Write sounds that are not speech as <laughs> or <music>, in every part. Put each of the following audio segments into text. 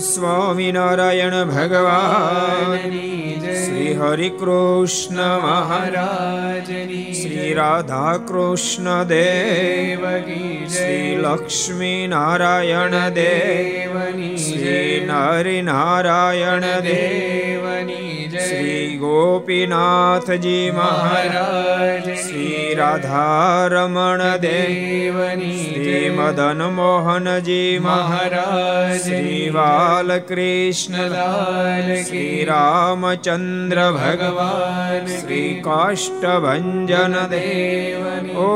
સ્વામિનારાયણ ભગવાન શ્રી હરિ કૃષ્ણ મહારાજ શ્રી રાધા કૃષ્ણ દેવ શ્રી લક્ષ્મી નારાયણ દેવ શ્રી નરી નારાયણ દેવની શ્રી ગોપીનાથજી મહારાજ શ્રી રાધા રમણ દેવની શ્રી મદન મોહનજી મહારાજ શ્રી બાલકૃષ્ણ લાલ શ્રી રામચંદ્ર ભગવાન શ્રી કાષ્ટભન દેવની ઓ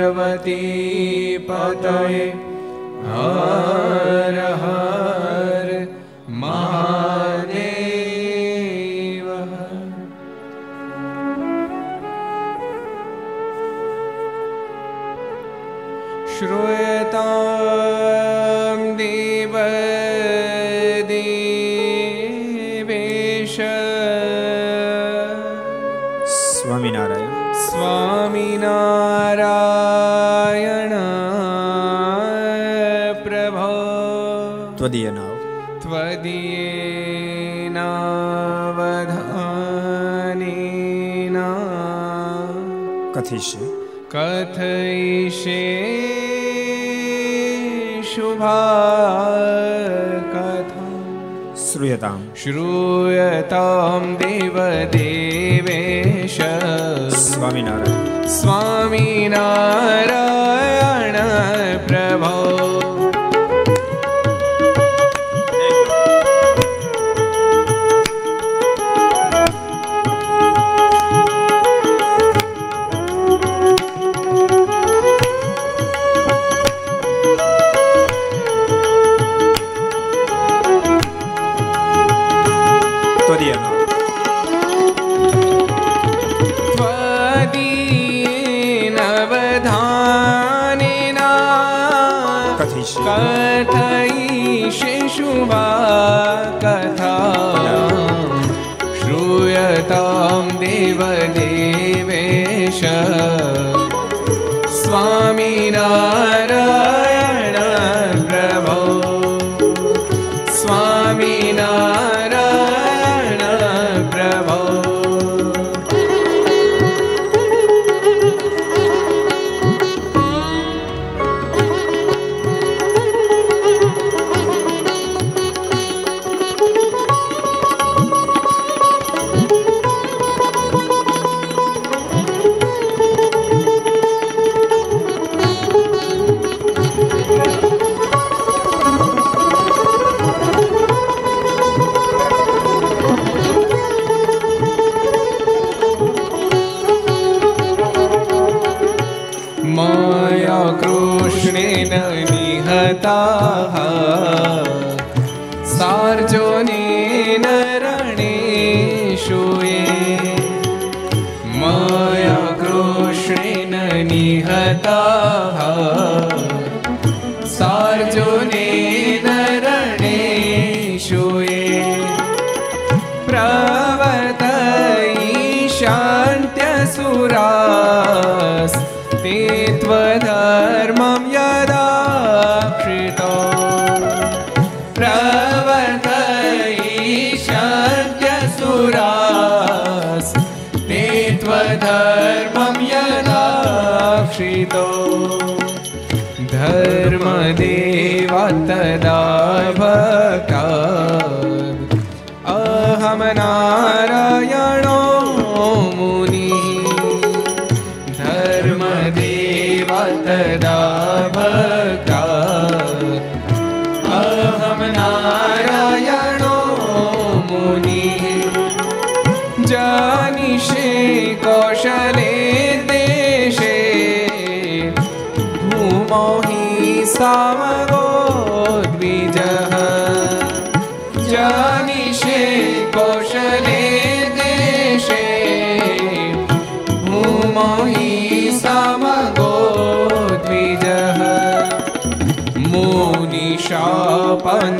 પાર્વતી પતય હર ત્વદીય નાવ ત્વદીય નાવધાનેના કથિષ્ય કથયિષ્ય શુભા કથા શ્રૂયતામ શ્રૂયતામ દેવદેવેશ સ્વામિનારાયણ સ્વામિનારાયણ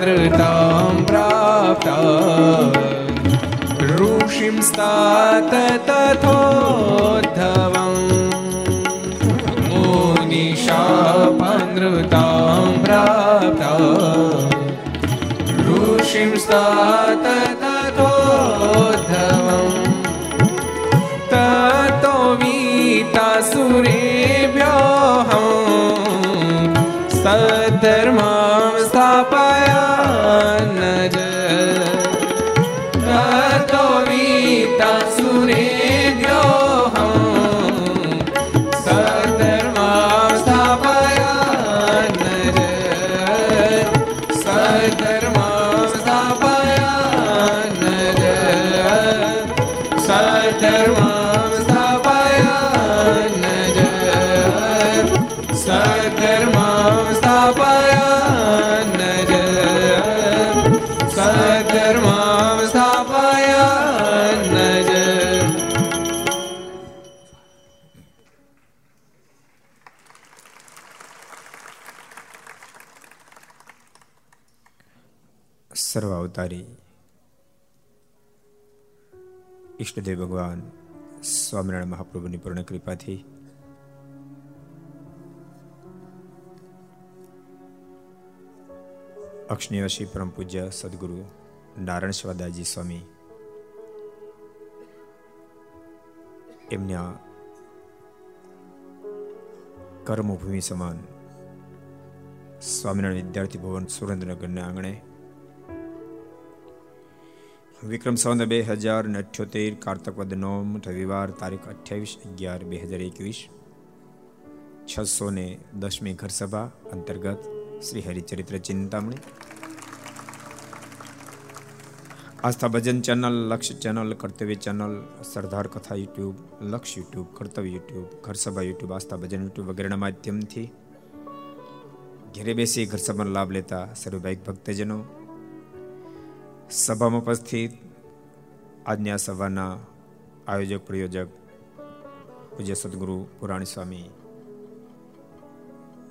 मुनिशापनृतां प्राप्ता ऋषिं स्तात तथोद्धवम् मुनिशापनृतां प्राप्ता ऋषिं स्तात ઈષ્ટદેવ ભગવાન સ્વામિનારાયણ મહાપ્રભુની પૂર્ણ કૃપાથી અક્ષનિવાસી પરમ પૂજ્ય સદગુરુ નારાયણ સ્વાદાજી સ્વામી એમના કર્મભૂમિ સમાન સ્વામિનારાયણ વિદ્યાર્થી ભવન સુરેન્દ્રનગરના આંગણે વિક્રમ સંવત બે હજાર ને અઠ્યોતેર કારતક વદ નોમ રવિવાર તારીખ અઠ્યાવીસ અગિયાર બે હજાર એકવીસ છસો ને દસમી ઘર સભા અંતર્ગત Shri Haricharitra Chintamani Aastha Bhajan channel Laksh channel Kartavya channel સરદાર કથા યુટ્યુબ લક્ષ યુટ્યુબ કર્તવ્ય યુટ્યુબ ઘર સભા યુટ્યુબ આસ્થા ભજન યુટ્યુબ વગેરેના માધ્યમથી ઘેરે બેસી ઘર સભાનો લાભ લેતા સર્વભાઈક ભક્તજનો સભામાં ઉપસ્થિત આજની સભાના આયોજક, પ્રયોજક, પૂજ્ય સદગુરુ પુરાણી સ્વામી,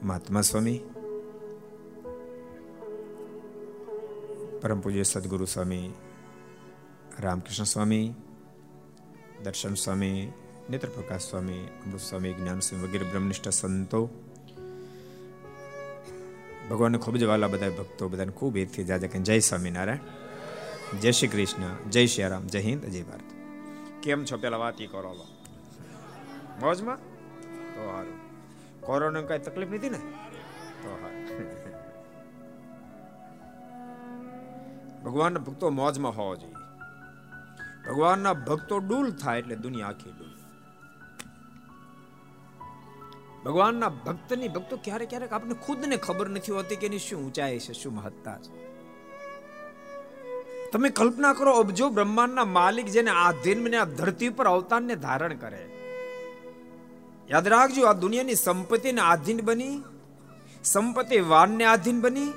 મહાત્મા સ્વામી, પરમ પૂજ્ય સદગુરુ સ્વામી, રામકૃષ્ણ સ્વામી, દર્શન સ્વામી, નેત્રપ્રકાશ સ્વામી, અમૃત સ્વામી, જ્ઞાન સ્વામી વગેરે બ્રહ્મનિષ્ઠ સંતો, ભગવાનને ખૂબ જ વાલા બધા ભક્તો બધાને ખૂબ એથી જાજા કે જય સ્વામિનારાયણ. જય શ્રી કૃષ્ણ, જય શ્રી રામ, જય હિન્દ, જય ભારત. કેમ છો પેલા વાત ઈ કરો મોજમાં? તો સારું કોરોના કઈ તકલીફ નથી ને? તો ભગવાનના ભક્તો મોજમાં હોવા જોઈએ. ભગવાનના ભક્તો ડૂલ થાય એટલે દુનિયા આખી ડૂલ. ભગવાનના ભક્તની ભક્તો ક્યારેક ક્યારેક આપણે ખુદને ખબર નથી હોતી કે એની શું ઊંચાઈ છે, શું મહત્તા છે. તમે કલ્પના કરો અબજો બ્રહ્માંડના માલિક જેને આધીન આ ધરતી પર અવતારને ધારણ કરે. યાદ રાખજો, આ દુનિયાની સંપત્તિને આધીન બની, સંપત્તિ વાનને આધીન બની,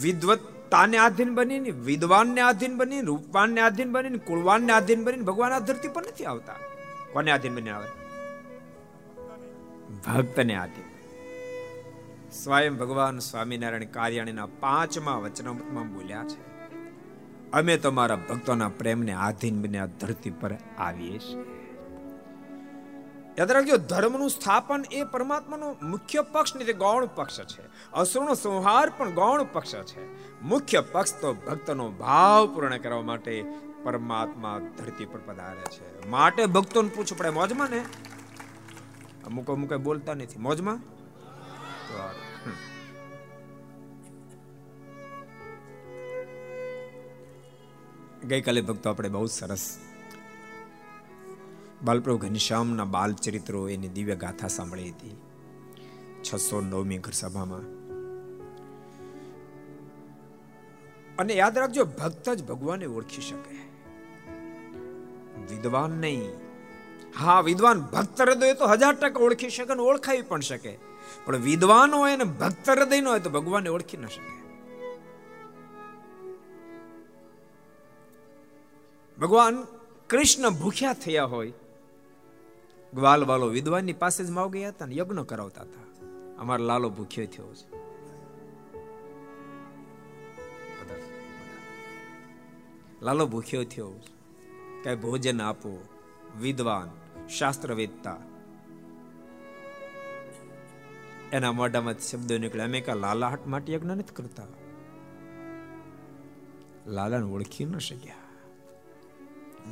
વિદવત્તાને આધીન બની, વિદ્વાનને આધીન બની, રૂપવાનને આધીન બની, કુળવાનને આધીન બની, ભગવાન આ ધરતી પર નથી આવતા. કોને આધીન બની આવે? ભક્તને આધીન. સ્વયં ભગવાન સ્વામિનારાયણ કાર્યાણીના પાંચમા વચનામૃતમાં બોલ્યા છે. અમે તમારા ભક્તોના પ્રેમને આધીન બને આ ધરતી પર આવીએ છીએ. યાદ રાખજો, ધર્મનું સ્થાપન એ પરમાત્માનો મુખ્ય પક્ષ ને ગૌણ પક્ષ છે. અસુરનો સંહાર પણ ગૌણ પક્ષ છે. મુખ્ય પક્ષ તો ભક્તનો ભાવ પૂર્ણ કરવા માટે પરમાત્મા ધરતી પર પધારે છે. માટે ભક્તોને પૂછવું પડે, મોજમાં ને? અમુક અમુક બોલતા નથી. મોજમાં? ગઈકાલે ભક્તો આપણે બહુ સરસ બાલપ્રભુ ઘનશ્યામના બાલ ચરિત્રો એની દિવ્ય ગાથા સાંભળી હતી. છસો નવમી ઘર સભામાં અને યાદ રાખજો, ભક્ત જ ભગવાને ઓળખી શકે. વિદ્વાન નહીં. હા, વિદ્વાન ભક્ત હૃદય તો હજાર ટકા ઓળખી શકે ને ઓળખાવી પણ શકે. પણ વિદ્વાન હોય અને ભક્ત હૃદય ન હોય તો ભગવાનને ઓળખી ન શકે. ભગવાન કૃષ્ણ ભૂખ્યા થયા હોય. ગ્વાલ વાલો વિદ્વાનની પાસે જ માવ ગયા હતા ને યજ્ઞ કરાવતા હતા. અમારો લાલો ભૂખ્યો થયો છે. લાલો ભૂખ્યો થયો કઈ ભોજન આપો, વિદ્વાન, શાસ્ત્રવેદતા. એના મોઢામાં શબ્દો નીકળે. અમે કા લાલાહટ માટે યજ્ઞ નથી કરતા? લાલાને ઓળખી ન શક્યા.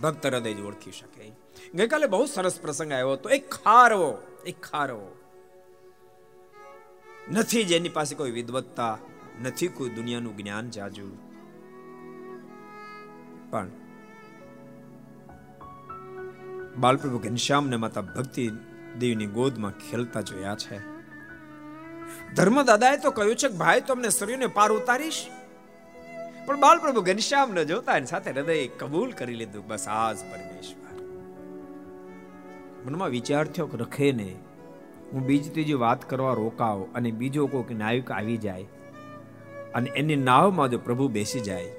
ભક્ત હૃદય જ ઓળખી શકે. ગઈકાલે બહુ સરસ પ્રસંગ આવ્યો હતો. એક ખારવો એક ખારવો. નથી જેની પાસે કોઈ વિદવત્તા, નથી કોઈ દુનિયાનું જ્ઞાન જાજુ. પણ બાલપ્રભુ ઘનશ્યામને માતા ભક્તિ દેવીની ગોદમાં ખેલતા જોયા છે. ધર્મદાદાએ તો કહ્યું છે કે, ભાઈ, તો અમને શરીરને પાર ઉતારીશ? પણ બાલપ્રભુ ઘનશ્યામ ન જોતા એની સાથે હૃદય કબૂલ કરી લીધું, બસ આજ પરમેશ્વર. મનમાં વિચાર થયો કે રખે ને, હું બીજી ત્રીજી વાત કરવા રોકાવ અને બીજો કોઈક નાયક આવી જાય અને એની નાવમાં જો પ્રભુ બેસી જાય,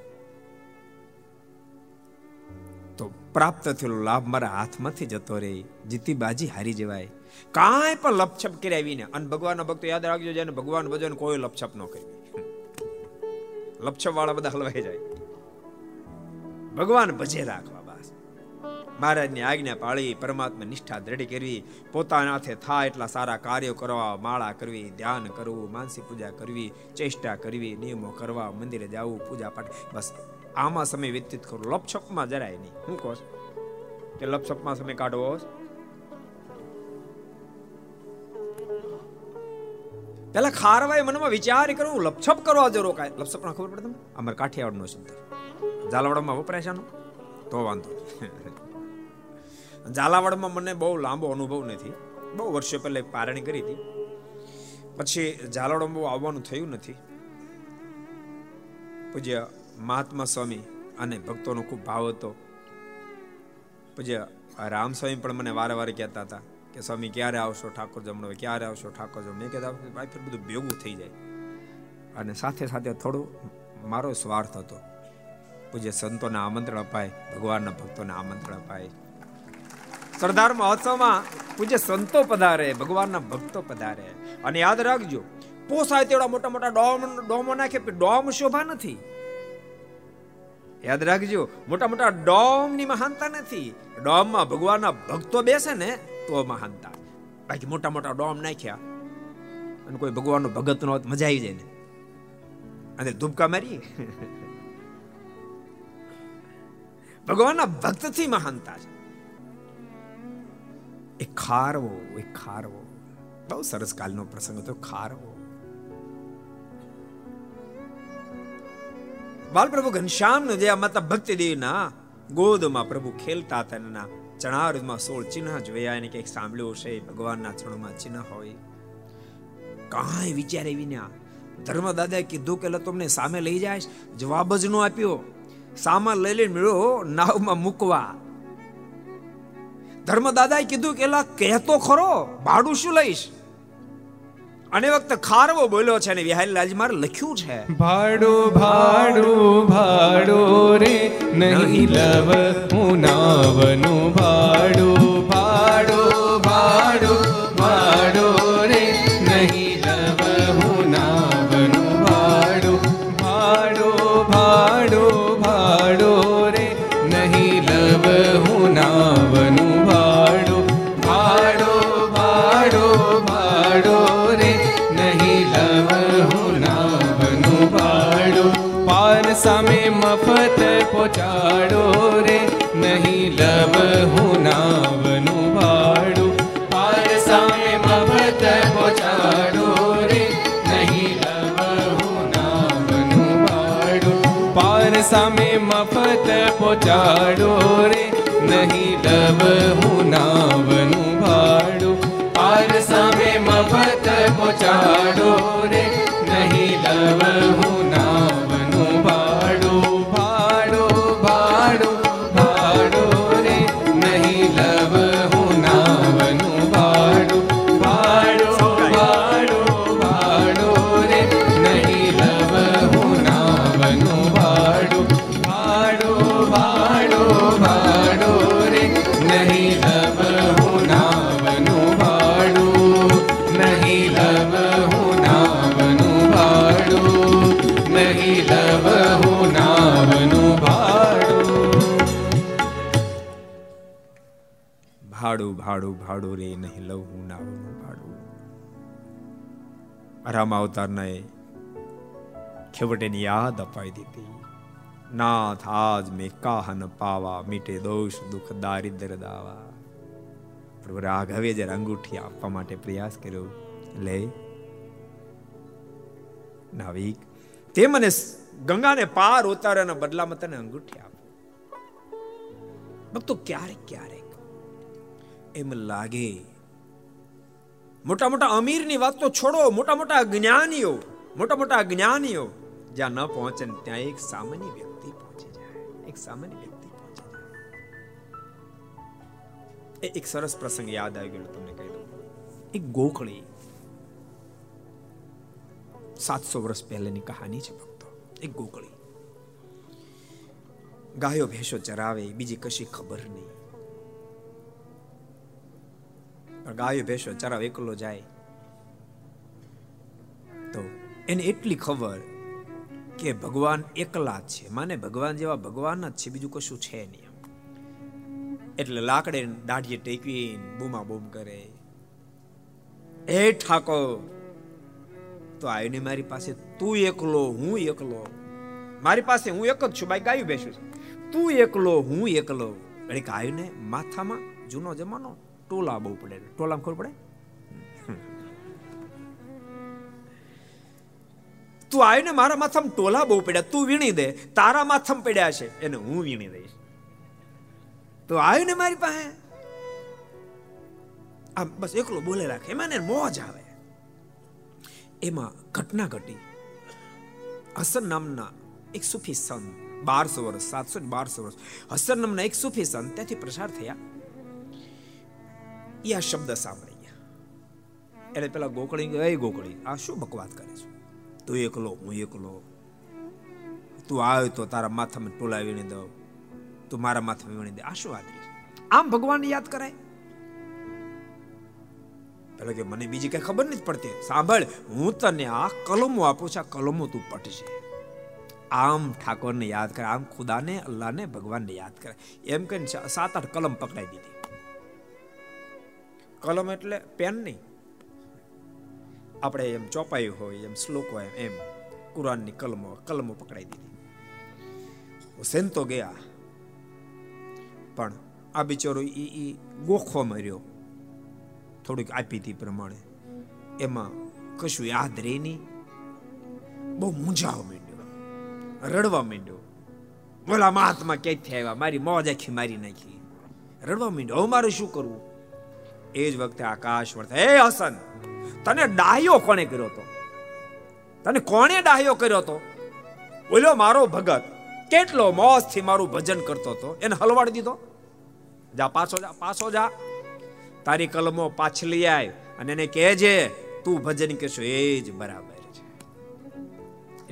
તો પ્રાપ્ત થયેલો લાભ મારા હાથમાંથી જતો રહે, જીતી બાજી હારી જવાય. કાંઈ પણ લપછપ કરી આવીને અને ભગવાનનો ભક્તો યાદ રાખજો, જેને ભગવાન ભજન કોઈ લપછપ ન કરી લપછપ વાળા બધા હલવાઈ જાય. ભગવાન ભજે રાખવા બસ. મહારાજની આજ્ઞા પાળી, પરમાત્મા નિષ્ઠા દ્રઢ કરવી, પોતાના હાથે થાય એટલા સારા કાર્યો કરવા, માળા કરવી, ધ્યાન કરવું માનસિક પૂજા કરવી, ચેષ્ટા કરવી, નિયમો કરવા, મંદિરે જવું, પૂજા પાઠ. બસ. આમાં સમય વ્યતીત કરો. લપછપમાં જરાય નહીં. હું કહો કે લપછપમાં સમય કાઢવો પેલા ખારવાએ મનમાં વિચાર કર્યો લપછપ કરવા જો રોકાય. લપછપ ના ખબર પડે અમારે કાઠિયાવાડ નો શબ્દ. ઝાલાવાડમાં વપરાય છે? તો વાંધો. ઝાલાવાડમાં મને બહુ લાંબો અનુભવ નથી. બહુ વર્ષો પહેલા એક પારણી કરી હતી. પછી ઝાલાવાડમાં બહુ આવવાનું થયું નથી. પૂજ્ય મહાત્મા સ્વામી અને ભક્તોનો ખૂબ ભાવ હતો. પૂજ્ય રામ સ્વામી પણ મને વારે વારે કહેતા હતા. કે સ્વામી, ક્યારે આવશો ઠાકોર જમણો ક્યારે આવશો ઠાકોર જમણો મેં કહેતા ભાઈ ફેર બધું ભેગું થઈ જાય. અને સાથે સાથે થોડું મારો સ્વાર્થ હતો. પૂજ્ય સંતોને આમંત્રણ અપાય, ભગવાનના ભક્તોને આમંત્રણ અપાય. સરદાર મહોત્સવમાં પૂજ્ય સંતો પધારે, ભગવાનના ભક્તો પધારે. અને યાદ રાખજો, પોસાય તેવડા મોટા મોટા ડોમ, ડોમો નાખે ડોમ શોભા નથી. યાદ રાખજો, મોટા મોટા ડોમની મહાનતા નથી. ડોમમાં ભગવાનના ભક્તો બેસે ને તો મહાનતા બાકી મોટા મોટા ડોમ નાખ્યા અને કોઈ ભગવાનનો ભગત નો મજા આવી જાય ને. અને ધૂપકા મારી. ભગવાનના ભક્તથી મહાનતા છે. એ ખારવો એ ખારવો. બહુ સરસ કાલનો પ્રસંગ હતો, ખારવો. બાલપ્રભુ ઘનશ્યામ જે માતા ભક્તિદેવના ગોદમાં પ્રભુ ખેલતા હતા એના ચણારમાં સોળ ચિહ્ન જોયા એને કંઈક સાંભળ્યું હશે, ભગવાનના ચરણમાં ચિહ્ન હોય. કાંઈ વિચાર એવી ધર્મ દાદાએ કીધું કે તમને સામે લઈ જાય જવાબ જ ન આપ્યો. સામાન લઈ લઈને મેળો નાવમાં મૂકવા. ધર્મ દાદાએ કીધું કે કહેતો ખરો. ભાડું શું લઈશ? અને વખત ખારવો બોલ્યો છે અને વિહારી લાજ મારે લખ્યું છે. ભાડો ભાડો ભાડો રે નહીં. લવ હું નાવનું ભાડો. પહોંચાડો રે નહીં લવ હું નાવનું ભાડું. પાર સામે મફત પહોંચાડો રે ભાડું રે, નહીં લઉં હું નાવનું ભાડું. રામ અવતારને છેવટેની યાદ અપાઈ દીધી. નાથ, આજ મેં કાહન પાવા મીટે દોષ, દુઃખ, દારિદ્ર દાવા. પ્રભુ રાઘવે જ્યારે અંગૂઠી આપવા માટે પ્રયાસ કર્યો, લે. નાવિક, તે મને ગંગાને પાર ઉતાર્યાના બદલામાં તને અંગૂઠી આપ. ભક્તો, ક્યારેક ક્યારેક એમ લાગે. મોટા મોટા અમીરની વાત તો છોડો, મોટા મોટા જ્ઞાનીઓ, મોટા મોટા જ્ઞાનીઓ. જ્યાં ન પહોંચે ત્યાં એક સામાન્ય વ્યક્તિ પહોંચી જાય. એક સામાન્ય વ્યક્તિ પહોંચી જાય. એ એક સરસ પ્રસંગ યાદ આવી ગયો તમને કહી દઉં. એક ગોખળી સાતસો વર્ષ પહેલાની કહાની છે ભક્તો. એક ગોકળી ગાયો ભેંસો ચરાવે, બીજી કશી ખબર નહીં. પણ ગાયો ભેંસો ચરાવ એકલો જાય. તો એને એટલી ખબર કે ભગવાન એકલા જ છે. માને ભગવાન જેવા ભગવાન જ છે, બીજું કશું છે નહીં એટલે લાકડે દાઢીએ ટેકવી બૂમા બૂમ કરે. એ ઠાકો તો આવીને મારી પાસે તું એકલો, હું એકલો. મારી પાસે હું એક જ છું, બાઈ ગાયું બેસું છું. તું એકલો, હું એકલો. એટલે કે આવીને માથામાં જૂનો જમાનો ટોલા બહુ પડે ટોલામાં ખબર પડે? તું આવીને મારા માથામાં ટોલા બહુ પડ્યા, તું વીણી દે, તારા માથામાં પડ્યા છે, એને હું વીણી દઈશ. તો આવીને મારી પાસે. આમ બસ એકલો બોલે રાખે, એમાં એને મોજ આવે. એમાં ઘટના ઘટી. હસન નામના એક સુફી સંત, બારસો વર્ષ, સાતસો ને બારસો વર્ષ. હસન નામના એક સુફી સંત, ત્યાંથી પ્રસાર થયા. એ આ શબ્દ સાંભળી ગયા એટલે પેલા ગોકળી એ ગોકળી આ શું બકવાત કરે છે? તું એકલો, હું એકલો. તું આવે તો તારા માથામાં ટોલા વીણી દઉં. તું મારા માથામાં વીણી દે. આ શું વાત આમ ભગવાનને યાદ કરાય? પેલા કે મને બીજી કઈ ખબર નથી પડતી. સાંભળ, હું તને આ કલમો આપું છું, આ કલમો તું પટશે આમ ઠાકોરને યાદ કરે આમ ખુદાને, અલ્લાહને ભગવાનને યાદ કરે એમ કહીને સાત આઠ કલમ પકડાઈ દીધી. કલમ એટલે પેન નહીં. આપણે એમ ચોપાયું હોય, એમ શ્લોક હોય, એમ કુરાનની કલમો કલમો પકડાઈ દીધી. હુસેન તો ગયા. પણ આ બિચારો ઈ ઈ ગોખો મર્યો. થોડીક આપી હતી પ્રમાણે. એમાં કશું યાદ રહી નહીં. બહુ મૂંઝાવા માંડ્યો. રડવા માંડ્યો. બોલા મહાત્મા ક્યાંથી આવ્યા? મારી મોજ આખી મારી નાખી. રડવા માંડ્યો. હવે મારે શું કરવું? એ જ વખતે આકાશ વર્તે હે હસન, તને ડાહ્યો કોણે કર્યો હતો તને કોણે ડાહ્યો કર્યો તો? બોલ્યો, મારો ભગત, કેટલો મોજથી મારું ભજન કરતો હતો? એને હલવાડી દીધો. જા, પાછો જા પાછો જા. તારી કલમો પાછલી આય અને એને કહેજે, તું ભજન કરશો. એ જ બરાબર છે.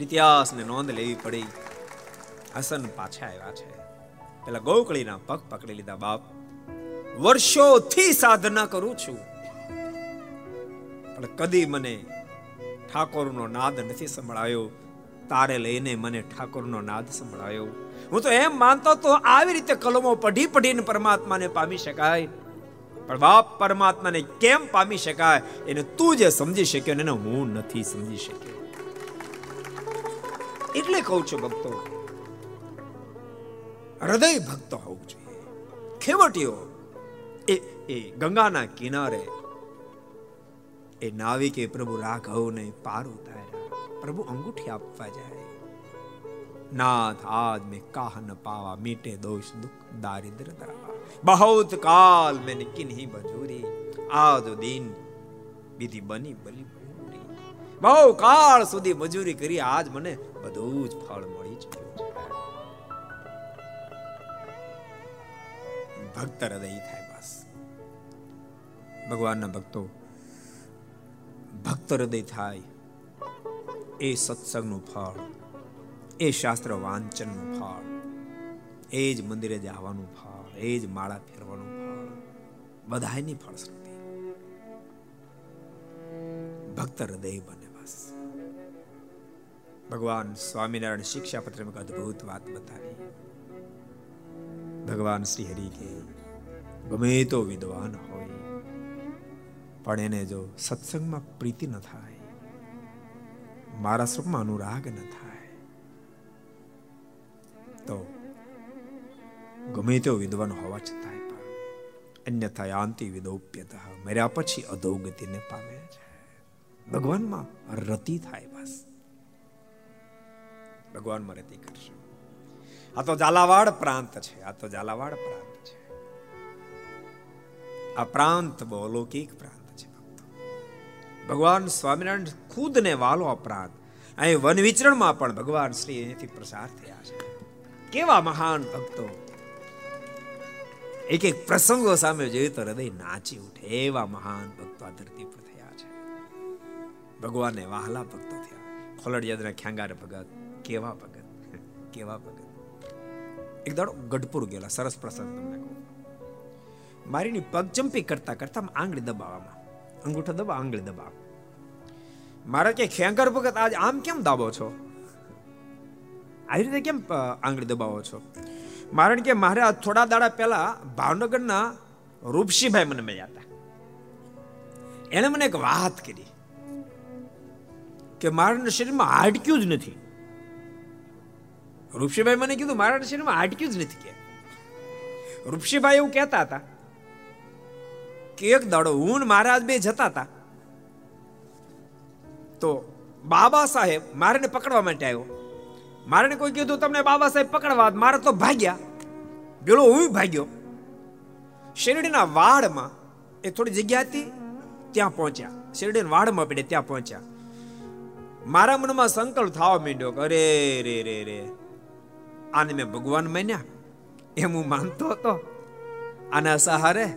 ઇતિહાસને નોંધ લેવી પડી. હસન પાછા આવ્યા છે. પેલા ગૌકળીના પગ પકડી લીધા બાપ. વર્ષોથી સાધના કરું છું. પણ કદી મને ઠાકોરનો નાદ નથી સંભળાયો. તારે લઈને મને ઠાકોરનો નાદ સંભળાયો. હું તો એમ માનતો તો આવી રીતે કલમો પઢી પઢીને પરમાત્માને પામી શકાય. પણ બાપ પરમાત્માને કેમ પામી શકાય, એને તું જે સમજી શક્યો એને હું નથી સમજી શક્યો. એટલે કહું છું ભક્તો હૃદય ભક્ત હોવું જોઈએ. ખેવટીઓ એ એ ગંગાના કિનારે એ નાવિકે પ્રભુ રાઘવને પાર ઉતાર્યા પ્રભુ અંગૂઠી આપવા જાય नाथ आज में काह न पावा मीटे दोष दुख दारिद्र दरावा बहुत काल मैंने किन्हीं बजूरी आज दिन વિધિ બની બલી પૂરી બહુ કાળ સુધી મજૂરી કરી આજ મને બધું જ ફળ મળી ચૂક્યું છે ભક્ત હૃદય થાય બસ ભગવાનના ભક્તો ભક્ત હૃદય થાય એ સત્સંગનું ફળ એ શાસ્ત્ર વાંચનનું ફળ એ જ મંદિરે જવાનું ફળ એ જ માળા ફેરવાનું ફળ બધાની ફળશ્રુતિ ભક્ત હૃદય બને બસ ભગવાન સ્વામિનારાયણ શિક્ષા પત્રમાં અદ્ભુત વાત બતાવી ભગવાન શ્રી હરિ કે ગમે તો વિદ્વાન હોય પણ એને જો સત્સંગમાં પ્રીતિ ન થાય, મારા સ્વરૂપમાં અનુરાગ ન થાય, તો ગમે તે વિદ્વાન હોવા છતાંય પણ અન્યથા યાંતિ વિદોપ્યત મર્યા પછી અધોગતિને પામે છે. ભગવાનમાં રતિ થાય બસ. ભગવાનમાં રતિ કરશે. આ તો ઝાલાવાડ પ્રાંત છે, આ તો ઝાલાવાડ પ્રાંત છે. આ પ્રાંત બહુ અલૌકિક પ્રાંત ભગવાન સ્વામિનારાયણ ખુદને વાલો આ પ્રાંત અહીં વન વિચરણમાં પણ ભગવાન શ્રી અહીંથી પ્રસાર થયા છે. કેવા મહાન ભક્તો. એક એક પ્રસંગો સામે જોઈએ તો હૃદય નાચી ઉઠે એવા મહાન ભક્તો આ ધરતી પર થયા છે. ભગવાનને વાહલા ભક્તો થયા. ખોલડિયાદના ખ્યાંગાર ભગત, કેવા ભગત કેવા ભગત. એક દાડો ગઢપુર ગયેલા, સરસ પ્રસંગ તમને કહું. મારીની પગચંપી કરતા કરતા આંગળી દબાવવામાં અંગૂઠો દબા આંગળી દબાવ. મારે કે ખેંગર ભગત આજ આમ કેમ દાબો છો? આવી રીતે કેમ આંગળી દબાવો છો? મારણ કે મારે થોડા દાડા પહેલા ભાવનગરના રૂપસીભાઈ મને મળ્યા હતા. એણે મને એક વાત કરી કે મારા શરીરમાં હાડક્યું જ નથી. રૂપસીભાઈ મને કીધું મારા શરીરમાં હાડક્યું જ નથી કે. રૂપસીભાઈ એવું કહેતા હતા એક દાડો હું મહારાજ બે જતા હતા તો બાબા સાહેબ મારે પકડવા માટે આવ્યો. મારે કોઈ કીધું, તમને બાબા સાહેબ પકડવા મારે તો ભાગ્યા. પેલો હું ભાગ્યો. શેરડીના વાડમાં, એ થોડી જગ્યા હતી, ત્યાં પહોંચ્યા. શેરડીના વાડમાં પડે ત્યાં પહોંચ્યા. મારા મનમાં સંકલ્પ થવા માંડ્યો કે, અરે રે રે રે, આને મેં ભગવાન માન્યા. એમ હું માનતો હતો. આના સહારે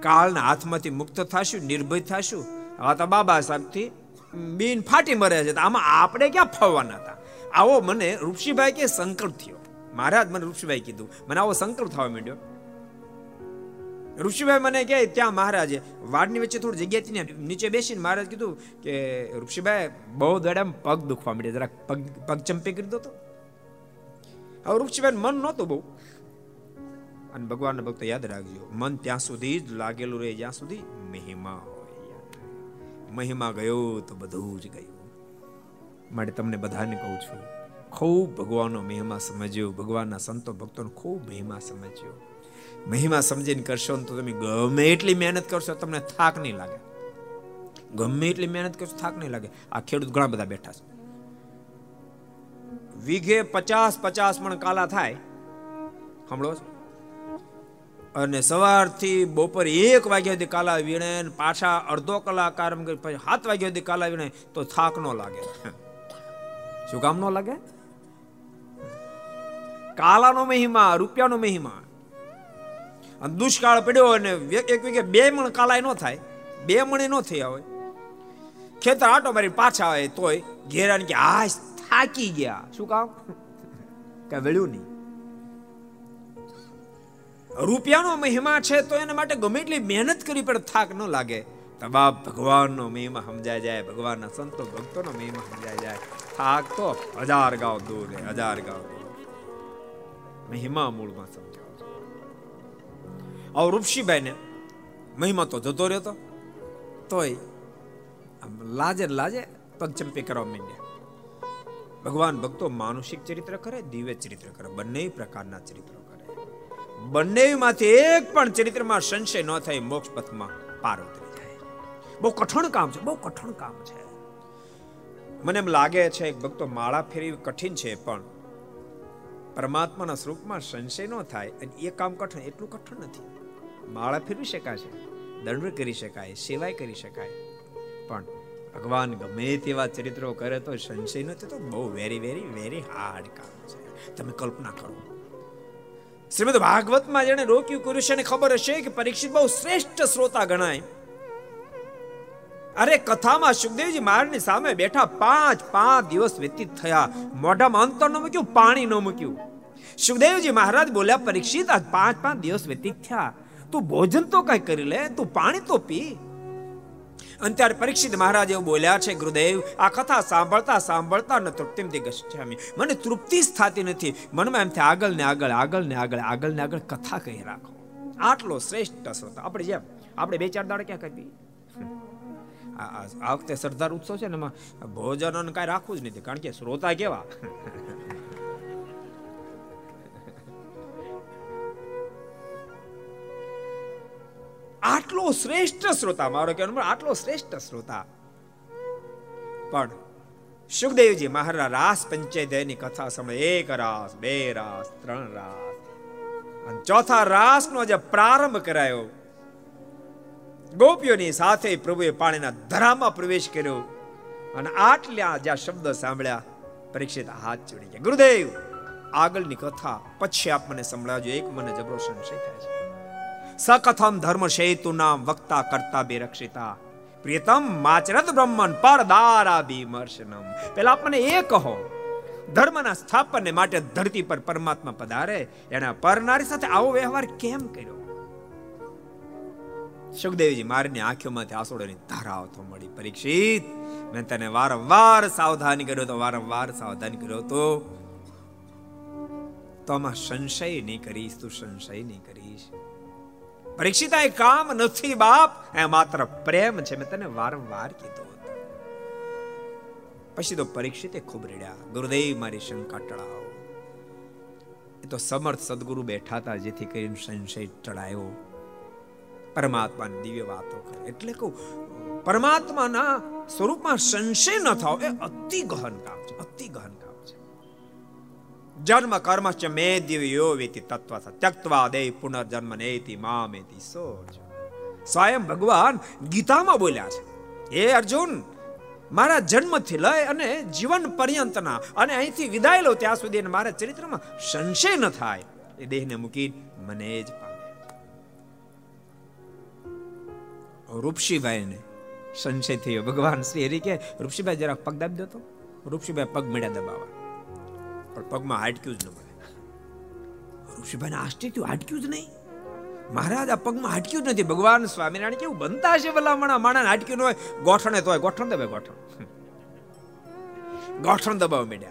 કાળના હાથમાંથી મુક્ત થશું, નિર્ભય થશું. હવે તો બાબા સાહેબથી બીન ફાટી મરે છે. આમાં આપણે ક્યાં ફવવાના હતા? આવો મને ઋષિભાઈ કે સંકલ્પ થયો. મહારાજ મને ઋષિભાઈ કીધું. મને આવો સંકલ્પ થવા માંડ્યો. ઋષિભાઈ મને કહે, ત્યાં મહારાજે વાડની વચ્ચે થોડી જગ્યા હતી ને, નીચે બેસીને મહારાજ કીધું કે, ઋષિભાઈ, બહુ દડામ પગ દુખવા માંડ્યા. જરાક પગ પગ ચંપી કરી દો તો. હવે ઋષિભાઈ મન નહોતું બહુ. અને ભગવાનના ભક્તો યાદ રાખજો, મન ત્યાં સુધી જ લાગેલું રહે, જ્યાં સુધી મહિમા હોય. મહિમા ગયો તો બધું જ ગયું. માટે તમને બધાને કહું છું, ખૂબ ભગવાનનો મહિમા સમજ્યો, ભગવાનના સંતો ભક્તોનો ખૂબ મહિમા સમજ્યો. મહિમા સમજીને કરશો તો તમે ગમે એટલી મહેનત કરશો, તમને થાક નહીં લાગે. ગમે એટલી મહેનત કરશો, થાક નહીં લાગે. આ ખેડૂત ઘણા બધા બેઠા છે. વીઘે પચાસ પચાસ મણ કાલા થાય. સાંભળો અને સવારથી બપોર એક વાગ્યા સુધી કાલા વીણે પાછા અડધો કલાક આરામ કરી પછી સાત વાગ્યા સુધી કાલા વીણે તો થાક ન લાગે. શું કામ ન લાગે? કાલાનો મહિમા, રૂપિયાનો મહિમા. અને દુષ્કાળ પડ્યો અને એક વીઘે બે મણ કાલાય ન થાય, બે મણે ન થયા હોય. ખેતર આટો મારી પાછા આવે તોય ઘેરાને કે આ થાકી ગયા. શું કામ? કઈ વેળ્યું નહીં. રૂપિયાનો મહિમા છે તો એના માટે ગમે એટલી મહેનત કરી પણ થાક ન લાગે. બાપ ભગવાનનો મહિમા સમજાય જાય, ભગવાનના સંતો ભક્તોનો મહિમા સમજાય જાય. થાક તો હજાર ગાવ દૂર હજાર ગાવ મહિમા મૂળમાં સમજાવો આવ રૂપસીભાઈ ને મહિમા તો જતો રહેતો. તોય લાજે લાજે પગ ચંપી કરવા માંડ્યા. ભગવાન ભક્તો માનુષિક ચરિત્ર કરે, દિવ્ય ચરિત્ર કરે, બંને પ્રકારના ચરિત્રો બંનેમાંથી એક પણ ચરિત્રમાં સંશય ન થાય મોક્ષ પથમાં પાર ઉતરી જાય બહુ કઠણ કામ છે, બહુ કઠણ કામ છે. મને એમ લાગે છે, એક ભક્તો માળા ફેરવી કઠિન છે, પણ પરમાત્માના સ્વરૂપમાં સંશય ન થાય અને એ કામ કઠણ, એટલું કઠણ નથી. માળા ફેરવી શકાશે દંડ કરી શકાય, સેવાય કરી શકાય. પણ ભગવાન ગમે તેવા ચરિત્રો કરે તો સંશય નથી તો બહુ વેરી વેરી વેરી હાર્ડ કામ છે. તમે કલ્પના કરો. શ્રીમદ ભાગવતમાં જેને રોક્યું કર્યું છે ખબર હશે કે પરીક્ષિત બહુ શ્રેષ્ઠ શ્રોતા ગણાય. અરે કથામાં સુખદેવજી મહારાજની સામે બેઠા પાંચ પાંચ દિવસ વ્યતીત થયા. મોઢામાં અંતર ન મૂક્યું, પાણી ન મૂક્યું. સુખદેવજી મહારાજ બોલ્યા, પરીક્ષિત આજ પાંચ પાંચ દિવસ વ્યતીત થયા. તું ભોજન તો કઈ કરી લે, તું પાણી તો પી. અને ત્યારે પરીક્ષિત મહારાજ એવું બોલ્યા છે, ગુરુદેવ, આ કથા સાંભળતા સાંભળતા ન તૃપ્તિમથી ગચ્છામી મને તૃપ્તિ જ થતી નથી. મનમાં એમ થાય આગળ ને આગળ આગળ ને આગળ આગળ ને આગળ કથા કહી રાખો. આટલો શ્રેષ્ઠ શ્રોતા. આપણે જેમ, આપણે બે ચાર દાડા ક્યાં કરી આ વખતે સરદાર ઉત્સવ છે ને એમાં ભોજન કાંઈ રાખવું જ નથી. કારણ કે શ્રોતા કેવા? આટલો શ્રેષ્ઠ શ્રોતા. મારો કહેવાનો આટલો શ્રેષ્ઠ શ્રોતા. પણ સુખદેવજી મહારાજ રાસ પંચેદયની કથા સમય એક રાસ, બે રાસ, ત્રણ રાસ. અને ચોથા રાસનો જે પ્રારંભ કરાયો, ગોપીઓની સાથે પ્રભુએ પાણીના ધરામાં પ્રવેશ કર્યો. અને આટલા જ્યાં શબ્દ સાંભળ્યા, પરીક્ષિત હાથ જોડી ગયા. ગુરુદેવ, આગળની કથા પછી આપ મને સંભળાવજો. એક મને જબરો સંશય થાય છે. સકથમ ધર્મ શેતુ નામ વક્તા કરતા બે રક્ષિતા પ્રિયતમ માચરત બ્રહ્મન પરદારા વિમર્શનમ પેલા આપણને એ કહો, ધર્મના સ્થાપન માટે ધરતી પર પરમાત્મા પધારે, એના પરનારી સાથે આવો વ્યવહાર કેમ કર્યો? સુખદેવજી મારીની આંખોમાંથી આંસુડોની ધારાઓ તો મળી પરીક્ષિત. મેં તને વારંવાર સાવધાન કર્યો તો, વારંવાર સાવધાન કર્યો તો. તો આમાં સંશય નહીં કરીશ, તું સંશય નહીં કરીશ. પરીક્ષિત એ કામ નથી, બાપ. એ માત્ર પ્રેમ છે. મેં તને વારંવાર કીધું પછી તો પરીક્ષિતે ખૂબ રડ્યા. ગુરુદેવ, મારી શંકા ટળાવો. એ તો સમર્થ સદગુરુ બેઠા હતા જેથી કરીને સંશય ટળાયો. પરમાત્માની દિવ્ય વાતો કરે. એટલે કહું, પરમાત્માના સ્વરૂપમાં સંશય ન થાવ. એ અતિ ગહન કામ છે. અતિ ગહન જન્મ કર્મશ્ચ મે દિવ્યો વેતિ તત્વ ત્યક્તવા દે પુનર્જન્મ નેતિ મામેતિ સોચ સ્વયં ભગવાન ગીતામાં બોલ્યા છે હે અર્જુન મારા જન્મથી લઈ અને જીવન પર્યંતના અને અહીંથી વિદાય લો, ત્યાં સુધી મારા ચરિત્રમાં સંશય ન થાય. એ દેહને મૂકી મને જ રૂપસીભાઈને સંશય થયો. ભગવાન શ્રી હરિ કે રૂપસીભાઈ જરા પગ દાબી દો તો. રૂપસીભાઈ પગ મળ્યા દબાવા પણ પગમાં હાટક્યું જ ન મળે. ઋષિભાઈને આશ્ચર્ય થયું હાટક્યું જ નહીં. મહારાજ, આ પગમાં હાટક્યું જ નથી. ભગવાન સ્વામિનારાયણ કેવું બનતા હશે ભલામણા? માણા હાટક્યું ન હોય, ગોઠણે તો હોય. ગોઠણ દબાય ગોઠણ. ગોઠણ દબાવ મેડ્યા.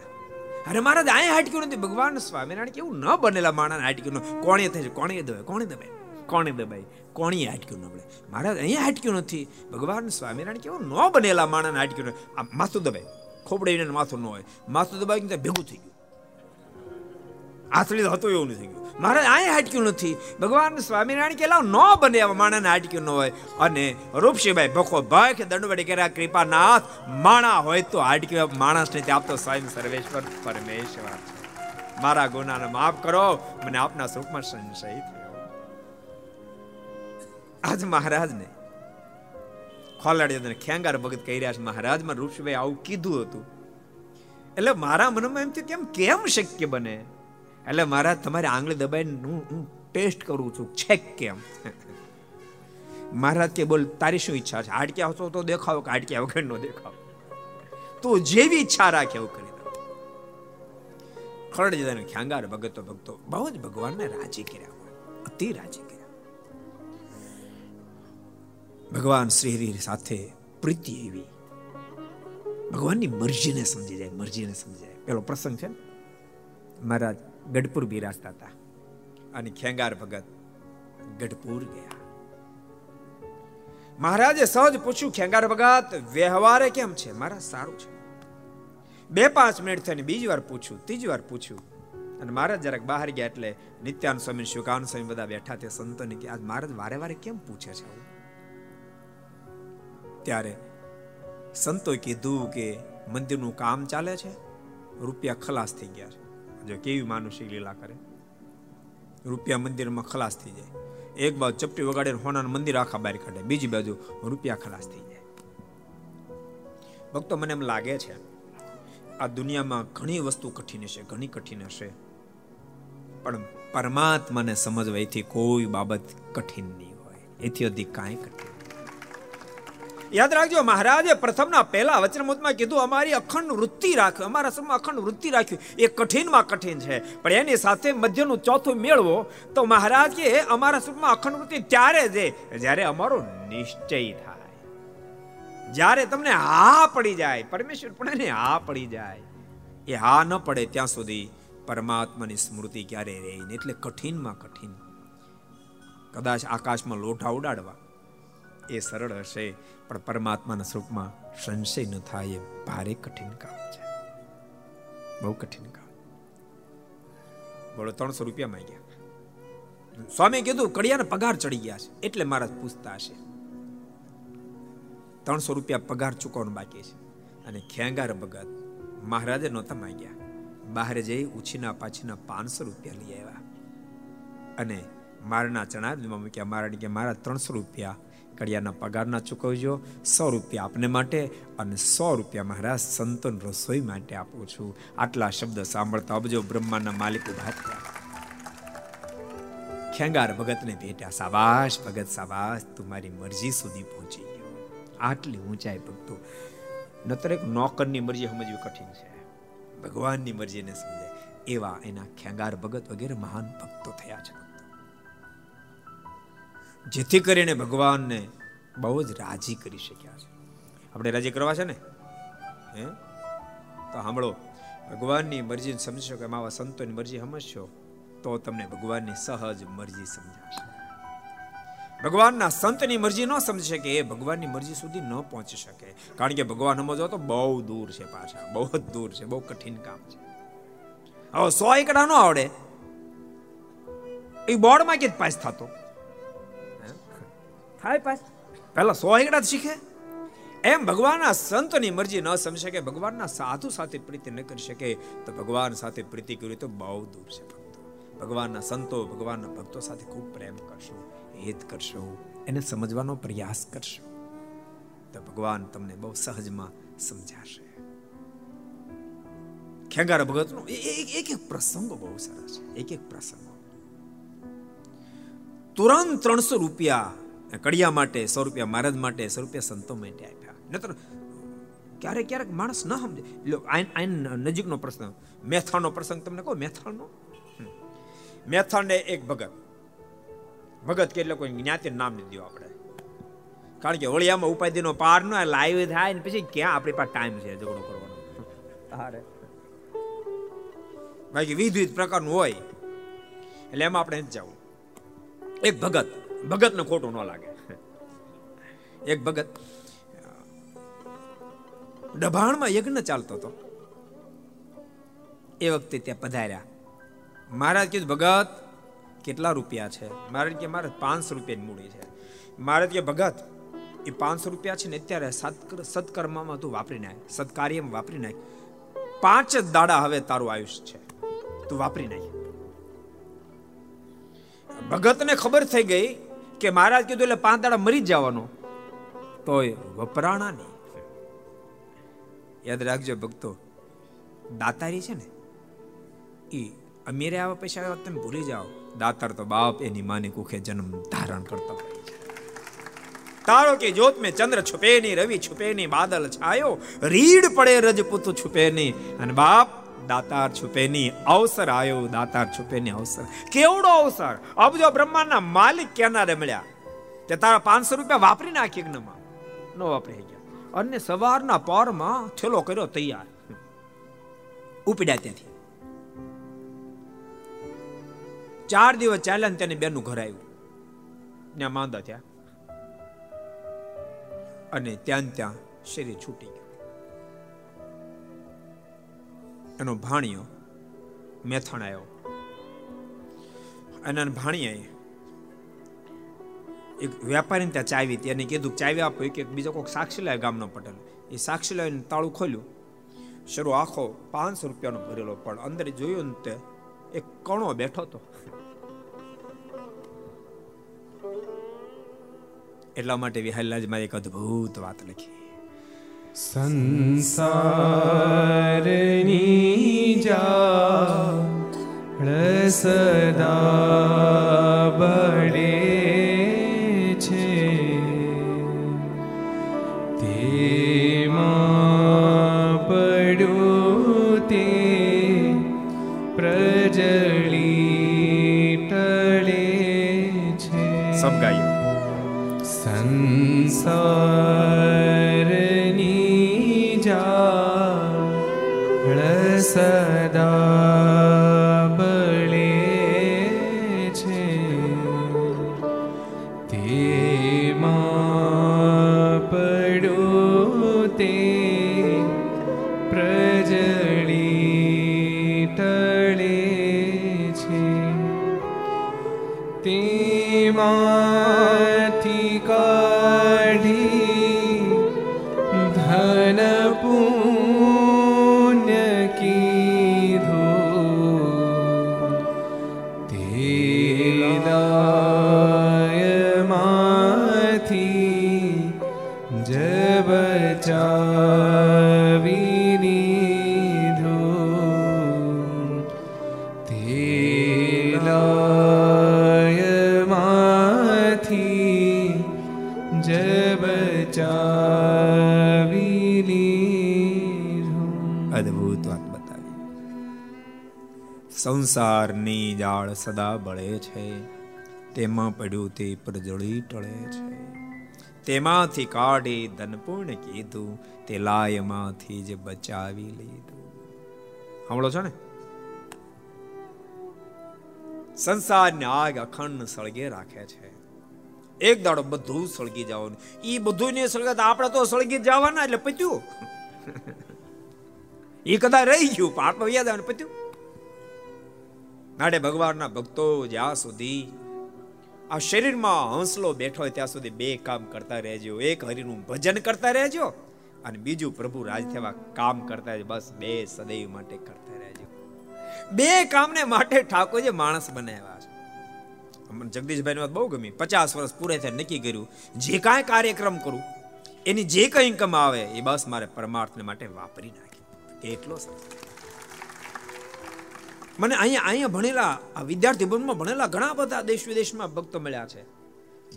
અરે મહારાજ, આય હાટક્યું નથી. ભગવાન સ્વામિનારાયણ કેવું ન બનેલા માણા હાટક્યું કોણે થાય છે? કોણે દબાય? કોણે દબાય? કોણે દબાય? કોણી હાટક્યું ન મળે. મહારાજ, અહીંયા હાટક્યું નથી. ભગવાન સ્વામિનારાયણ કેવું ન બનેલા માણા હાટક્યું આ માથું દબાય. ખોબડે માથું ન હોય. માથું દબાવી ભેગું થઈ ગયું. આથળી હતું એવું નથી ગયું. મારે અહીંયા હાટક્યું નથી. ભગવાન સ્વામિનારાયણ કેલા ન બને એવા માણાને હાટક્યું ન હોય. અને રૂપસિંહભાઈ ભખો કે દંડવડી કર્યા, કૃપાનાથ, માણા હોય તો હાટક્યું. માણસ નથી આપતો સ્વયં સર્વેશ્વર પરમેશ્વર મારા ગુનાને માફ કરો, મને આપના સુખમાં સંશય થયો. આજ મહારાજને ખોલાડી ખેંગાર ભગત કહી રહ્યા છે. મહારાજમાં રૂપસિંહભાઈ આવું કીધું હતું. એટલે મારા મનમાં એમ થયું કેમ કેમ શક્ય બને? એટલે મારા તમારી આંગળી દબાઈને હું હું ટેસ્ટ કરું છું. છેક કેમ? મહારાજ કે બોલ, તારી શું ઈચ્છા છે? હાડક્યા હશો તો દેખાવ કે હાડક્યા વગર નો દેખાવ. તું જેવી ઈચ્છા રાખે એવું કરી ખરડ જતા ખ્યાંગાર ભગતો ભક્તો બહુ જ ભગવાનને રાજી કર્યા અતિ રાજી કર્યા. ભગવાન શ્રી સાથે પ્રીતિ એવી. ભગવાનની મરજીને સમજી જાય, મરજીને સમજી જાય. પેલો પ્રસંગ છે મહારાજ ગઢપુર બિરાજતા હતા. અને ખેંગાર ભગત ગઢપુર ગયા. મહારાજે સહજ પૂછ્યું, ખેંગાર ભગત, વ્યવહારે કેમ છે? મારા સારું છે. બે પાંચ મિનિટ થઈને બીજી વાર પૂછ્યું, ત્રીજી વાર પૂછ્યું. અને મહારાજ જરાક બહાર ગયા એટલે નિત્યાન સ્વામી શુકાન સ્વામી બધા બેઠા તે સંતોને કે, આજ મહારાજ વારે વારે કેમ પૂછે છે ત્યારે સંતોએ કીધું કે, મંદિરનું કામ ચાલે છે, રૂપિયા ખલાસ થઈ ગયા છે. જો કેવી માનુષિક લીલા કરે? રૂપિયા મંદિરમાં ખલાસ થઈ જાય. એક બાજુ ચપટી વગાડે હોનાનું મંદિર આખા બહાર કાઢે, બીજી બાજુ રૂપિયા ખલાસ થઈ જાય. ભક્તો, મને એમ લાગે છે, આ દુનિયામાં ઘણી વસ્તુ કઠિન હશે, ઘણી કઠિન હશે. પણ પરમાત્માને સમજવા એથી કોઈ બાબત કઠિન નહીં હોય. એથી અધિક કાંઈ કઠિન યાદ રાખજો, મહારાજે પ્રથમના પહેલા વચનમુતમાં કીધું, અમારી અખંડ વૃત્તિ રાખો અમારા સરમાં અખંડ વૃત્તિ રાખ્યું. એ કઠિનમાં કઠિન છે. પણ એની સાથે મધ્યનું ચોથું મેળવો, તો મહારાજ કે, અમારા સુખમાં અખંડ વૃત્તિ ત્યારે જ જ્યારે અમારો નિશ્ચય થાય. જ્યારે તમને હા પડી જાય, પરમેશ્વર પણ એને હા પડી જાય. એ હા ન પડે ત્યાં સુધી પરમાત્માની સ્મૃતિ ક્યારે રહે એટલે કઠિનમાં કઠિન. કદાચ આકાશમાં લોટા ઉડાડવા. એ સરળ હશે, પણ પરમાત્માના સ્વરૂપમાં સંશય ન થાય એ ભારે કઠિન કામ છે. બહુ કઠિન કામ. બોલો, ત્રણસો રૂપિયા માંગ્યા. સ્વામી કીધું, કડિયાને પગાર ચડી ગયા છે, એટલે મહારાજ પૂછતા હશે. ત્રણસો રૂપિયા પગાર ચૂકવવાનું બાકી છે. અને ખેંગાર ભગત મહારાજે નહોતા માંગ્યા. બહાર જઈ ઉછીના પાછીના પાંચસો રૂપિયા લઈ આવ્યા. અને મારના ચણા મૂક્યા, મારા કે મારા ત્રણસો રૂપિયા કડિયાના પગારના ચૂકવજો, સો રૂપિયા આપને માટે અને સો રૂપિયા મહારાજ સંતન રસોઈ માટે આપું છું. આટલા શબ્દ સાંભળતા અબજો બ્રહ્માના માલિક ઊભા ખેંગાર ભગતને ભેટ્યા, સાબાશ ભગત, સાબાશ, તું મારી મરજી સુધી પહોંચી ગયો. આટલી ઊંચાઈ ભક્તો નતર એક નોકરની મરજી સમજવી કઠિન છે. ભગવાનની મરજીને સમજે એવા એના ખેંગાર ભગત વગેરે મહાન ભક્તો થયા છે. જેથી કરીને ભગવાનને બહુ જ રાજી કરી શક્યા છે. આપણે રાજી કરવા છે ને? હે? તો સાંભળો, ભગવાનની મરજી સમજશો કે માવા સંતોની મરજી સમજશો, તો તમને ભગવાનની સહજ મરજી સમજાશે. ભગવાનના સંતની મરજી ન સમજી શકે, એ ભગવાનની મરજી સુધી ન પહોંચી શકે. કારણ કે ભગવાન સમજો તો બહુ દૂર છે પાછા, બહુ જ દૂર છે, બહુ કઠિન કામ છે. હવે સો એકડા ન આવડે. એ બોર્ડમાં કે પાસ થતો. થાય પાસ પહેલા સો એકડા શીખે. એમ ભગવાનના સંતની મરજી ન સમજી શકે, ભગવાનના સાધુ સાથે પ્રીતિ ન કરી શકે, તો ભગવાન સાથે પ્રીતિ કરી તો બહુ દૂર છે ભક્તો. ભગવાનના સંતો, ભગવાનના ભક્તો સાથે ખૂબ પ્રેમ કરશો, હિત કરશો, એને સમજવાનો પ્રયાસ કરશો. તો ભગવાન તમને બહુ સહજમાં સમજાશે. ખેંગાર ભગતનો એક એક પ્રસંગો બહુ સરસ છે. એક એક પ્રસંગો. તુરંત ત્રણસો રૂપિયા કડિયા માટે સો રૂપિયા, મહારાજ માટે સો રૂપિયા સંતો માટે આપ્યા. નતર, ક્યારેક ક્યારેક માણસ ન સમજે. આઈન નજીકનો પ્રસંગ મેથાનો પ્રસંગ તમને કહો મેથાનો મેથાને એક ભગત. ભગત કે એટલે કોઈ જ્ઞાતિ નામ નથી દો આપણે કારણ કે હોળિયામાં ઉપાધિનો પાર ન લાઈવ થાય ને પછી ક્યાં આપણી પાસે ટાઈમ છે ઝઘડો કરવાનો? તારે. બાકી વિવિધ પ્રકારનું હોય. એટલે એમાં આપણે જવું. એક ભગત. ભગતને ખોટું ન લાગે. એક ભગત ડભાણમાં યજ્ઞ ચાલતો હતો. એ વખતે ત્યાં પધાર્યા. મહારાજ કીધું ભગત, કેટલા રૂપિયા છે? મહારાજ કે મારે પાંચસો રૂપિયાની મૂડી છે. મહારાજ કે ભગત, એ પાંચસો રૂપિયા છે ને અત્યારે સત્કર્મમાં તું વાપરી નાખ, સત્કાર્યમાં વાપરી નાખ. પાંચ જ દાડા હવે તારું આયુષ્ય છે. તું વાપરી નાખ. ભગતને ખબર થઈ ગઈ કે મહારાજ કીધું એટલે પાંચ દાડા મરી જવાનો. તોય વપરાણા નહીં. યાદ રાખજો ભક્તો, દાતારી છે ને એ અમીરે આવા પૈસા આવ્યા, તમે ભૂલી જાઓ. દાતાર તો બાપ એની માની કુખે જન્મ ધારણ કરતો તારો કે જોત મેં ચંદ્ર છુપે નહીં, રવિ છુપે નહીં, બાદલ છાયો, રીડ પડે રજપૂત છુપે નહીં. અને બાપ દાતાર છુપે નહીં અવસર આવ્યો દાતાર છુપે નહીં અવસર. કેવડો અવસર? અબજો બ્રહ્માંડના માલિક કેનારે મળ્યા? તે તારા પાંચસો રૂપિયા વાપરી નાખી યજ્ઞમાં ન વાપરી ગયા. અને સવારના પોરમાં થેલો કર્યો તૈયાર. ઉપડ્યા ત્યાંથી. ચાર દિવસ ચાલ્યા ને તેને બેનું ઘર આવ્યું. ત્યાં માંદા થયા. અને ત્યાં ત્યાં શરીર છૂટી ગયું એનો ભાણિયો મેથણ આવ્યો અને ભાણીએ એક વેપારીને ત્યાં ચાવી તેને કીધું, ચાવી આપો. એક બીજો કોઈક સાક્ષી લાવે ગામનો પટેલ. એ સાક્ષી લાવીને તાળું ખોલ્યું. શરૂ આખો પાંચસો રૂપિયાનો ભરેલો, પણ અંદર જોયું તે એક કણો બેઠો હતો. એટલા માટે વિહારલાજમાં એક અદ્ભુત વાત લખી. સંસારની જા સદા બળે છે. તેમાં પડ્યું તે પ્રજળી ટળે છે. સબ ગાયું. સંસારની સંસારની જાળ સદા બળે છે તેમાં પડ્યું તે પ્રજળી ટળે છે તેમાંથી કાઢી ધનપૂર્ણ કીધું, તે લાયમાંથી જ બચાવી લીધું. સાંભળો છો ને? સંસારને આગ અખંડ સળગે રાખે છે. એક દાડો બધું સળગી જવાનું. એ બધું નહીં સળગે આપણે તો સળગી જવાના એટલે પત્યું. એ કદાચ રહી ગયું, પણ આપણે યાદ આવે પત્યું. માટે ભગવાનના ભક્તો જ્યાં સુધી આ શરીરમાં હંસલો બેઠો હોય ત્યાં સુધી બે કામ કરતા રહેજો. એક હરિનું ભજન કરતા રહેજો અને બીજું પ્રભુ રાજ થવા કામ કરતા રહેજો. બસ બે સદૈવ માટે કરતા રહેજો. બે કામને માટે ઠાકોરજી માણસ બનાવ્યા છે. અમને જગદીશભાઈની વાત બહુ ગમી. પચાસ વર્ષ પૂરે થયા નક્કી કર્યું, જે કાંઈ કાર્યક્રમ કરું, એની જે કંઈ ઇન્કમ આવે, એ બસ મારે પરમાર્થને માટે વાપરી નાખી. એટલો સરસ મને અહીંયા અહીંયા ભણેલા આ વિદ્યાર્થી ભવનમાં ભણેલા ઘણા બધા દેશ વિદેશમાં ભક્તો મળ્યા છે.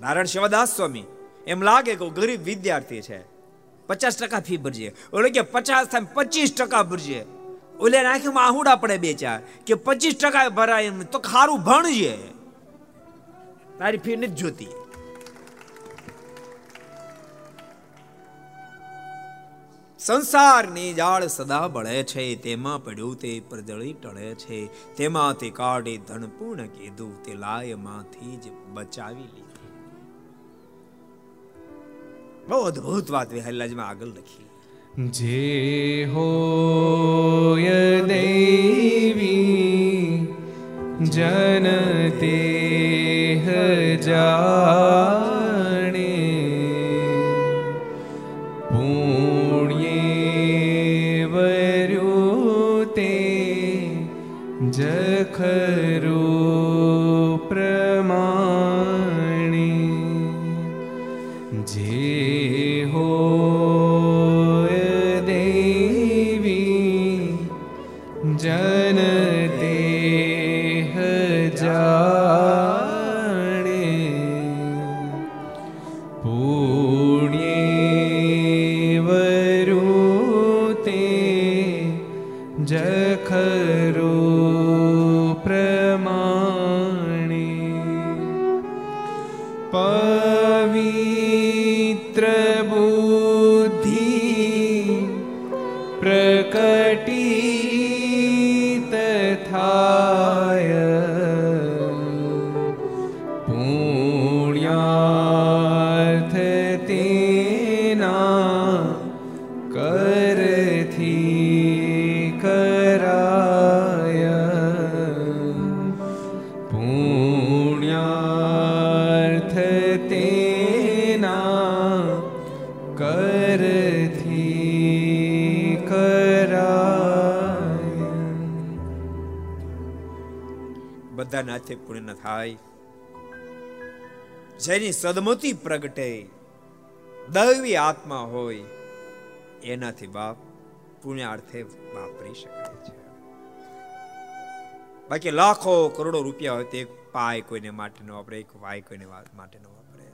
નારાયણ શિવદાસ સ્વામી, એમ લાગે કે ગરીબ વિદ્યાર્થી છે. પચાસ ટકા ફી ભરજે. ઓલે કે પચાસ થાય પચીસ ટકા ભરજે. ઓલે આંખીમાં આહુડા પડે બે ચાર, કે પચીસ ટકા ભરાય એમ તો ખારું ભણજે. તારી ફી નથી જોતી. સંસારની જાળ સદા બળે છે, તેમાં પડ્યું તે પ્રજળી ટળે છે. તેમાંથી કાઢી ધન પૂર્ણ કીધું, તે લાયમાંથી જ બચાવી લીધી. બહુ અદ્ભુત વાત વિહલ્લાજમાં આગળ લખી. જે હોય દેવી, જન તે હાથે પુણ્ય થાય. જેની સદમતી પ્રગટે, દૈવી આત્મા હોય, એનાથી બાપ પુણ્યાર્થે વાપરી શકાય છે. બાકી લાખો કરોડો રૂપિયા હોય તો એક પાય કોઈને માટે ન વાપરે, એક વાય કોઈને માટે ન વાપરે.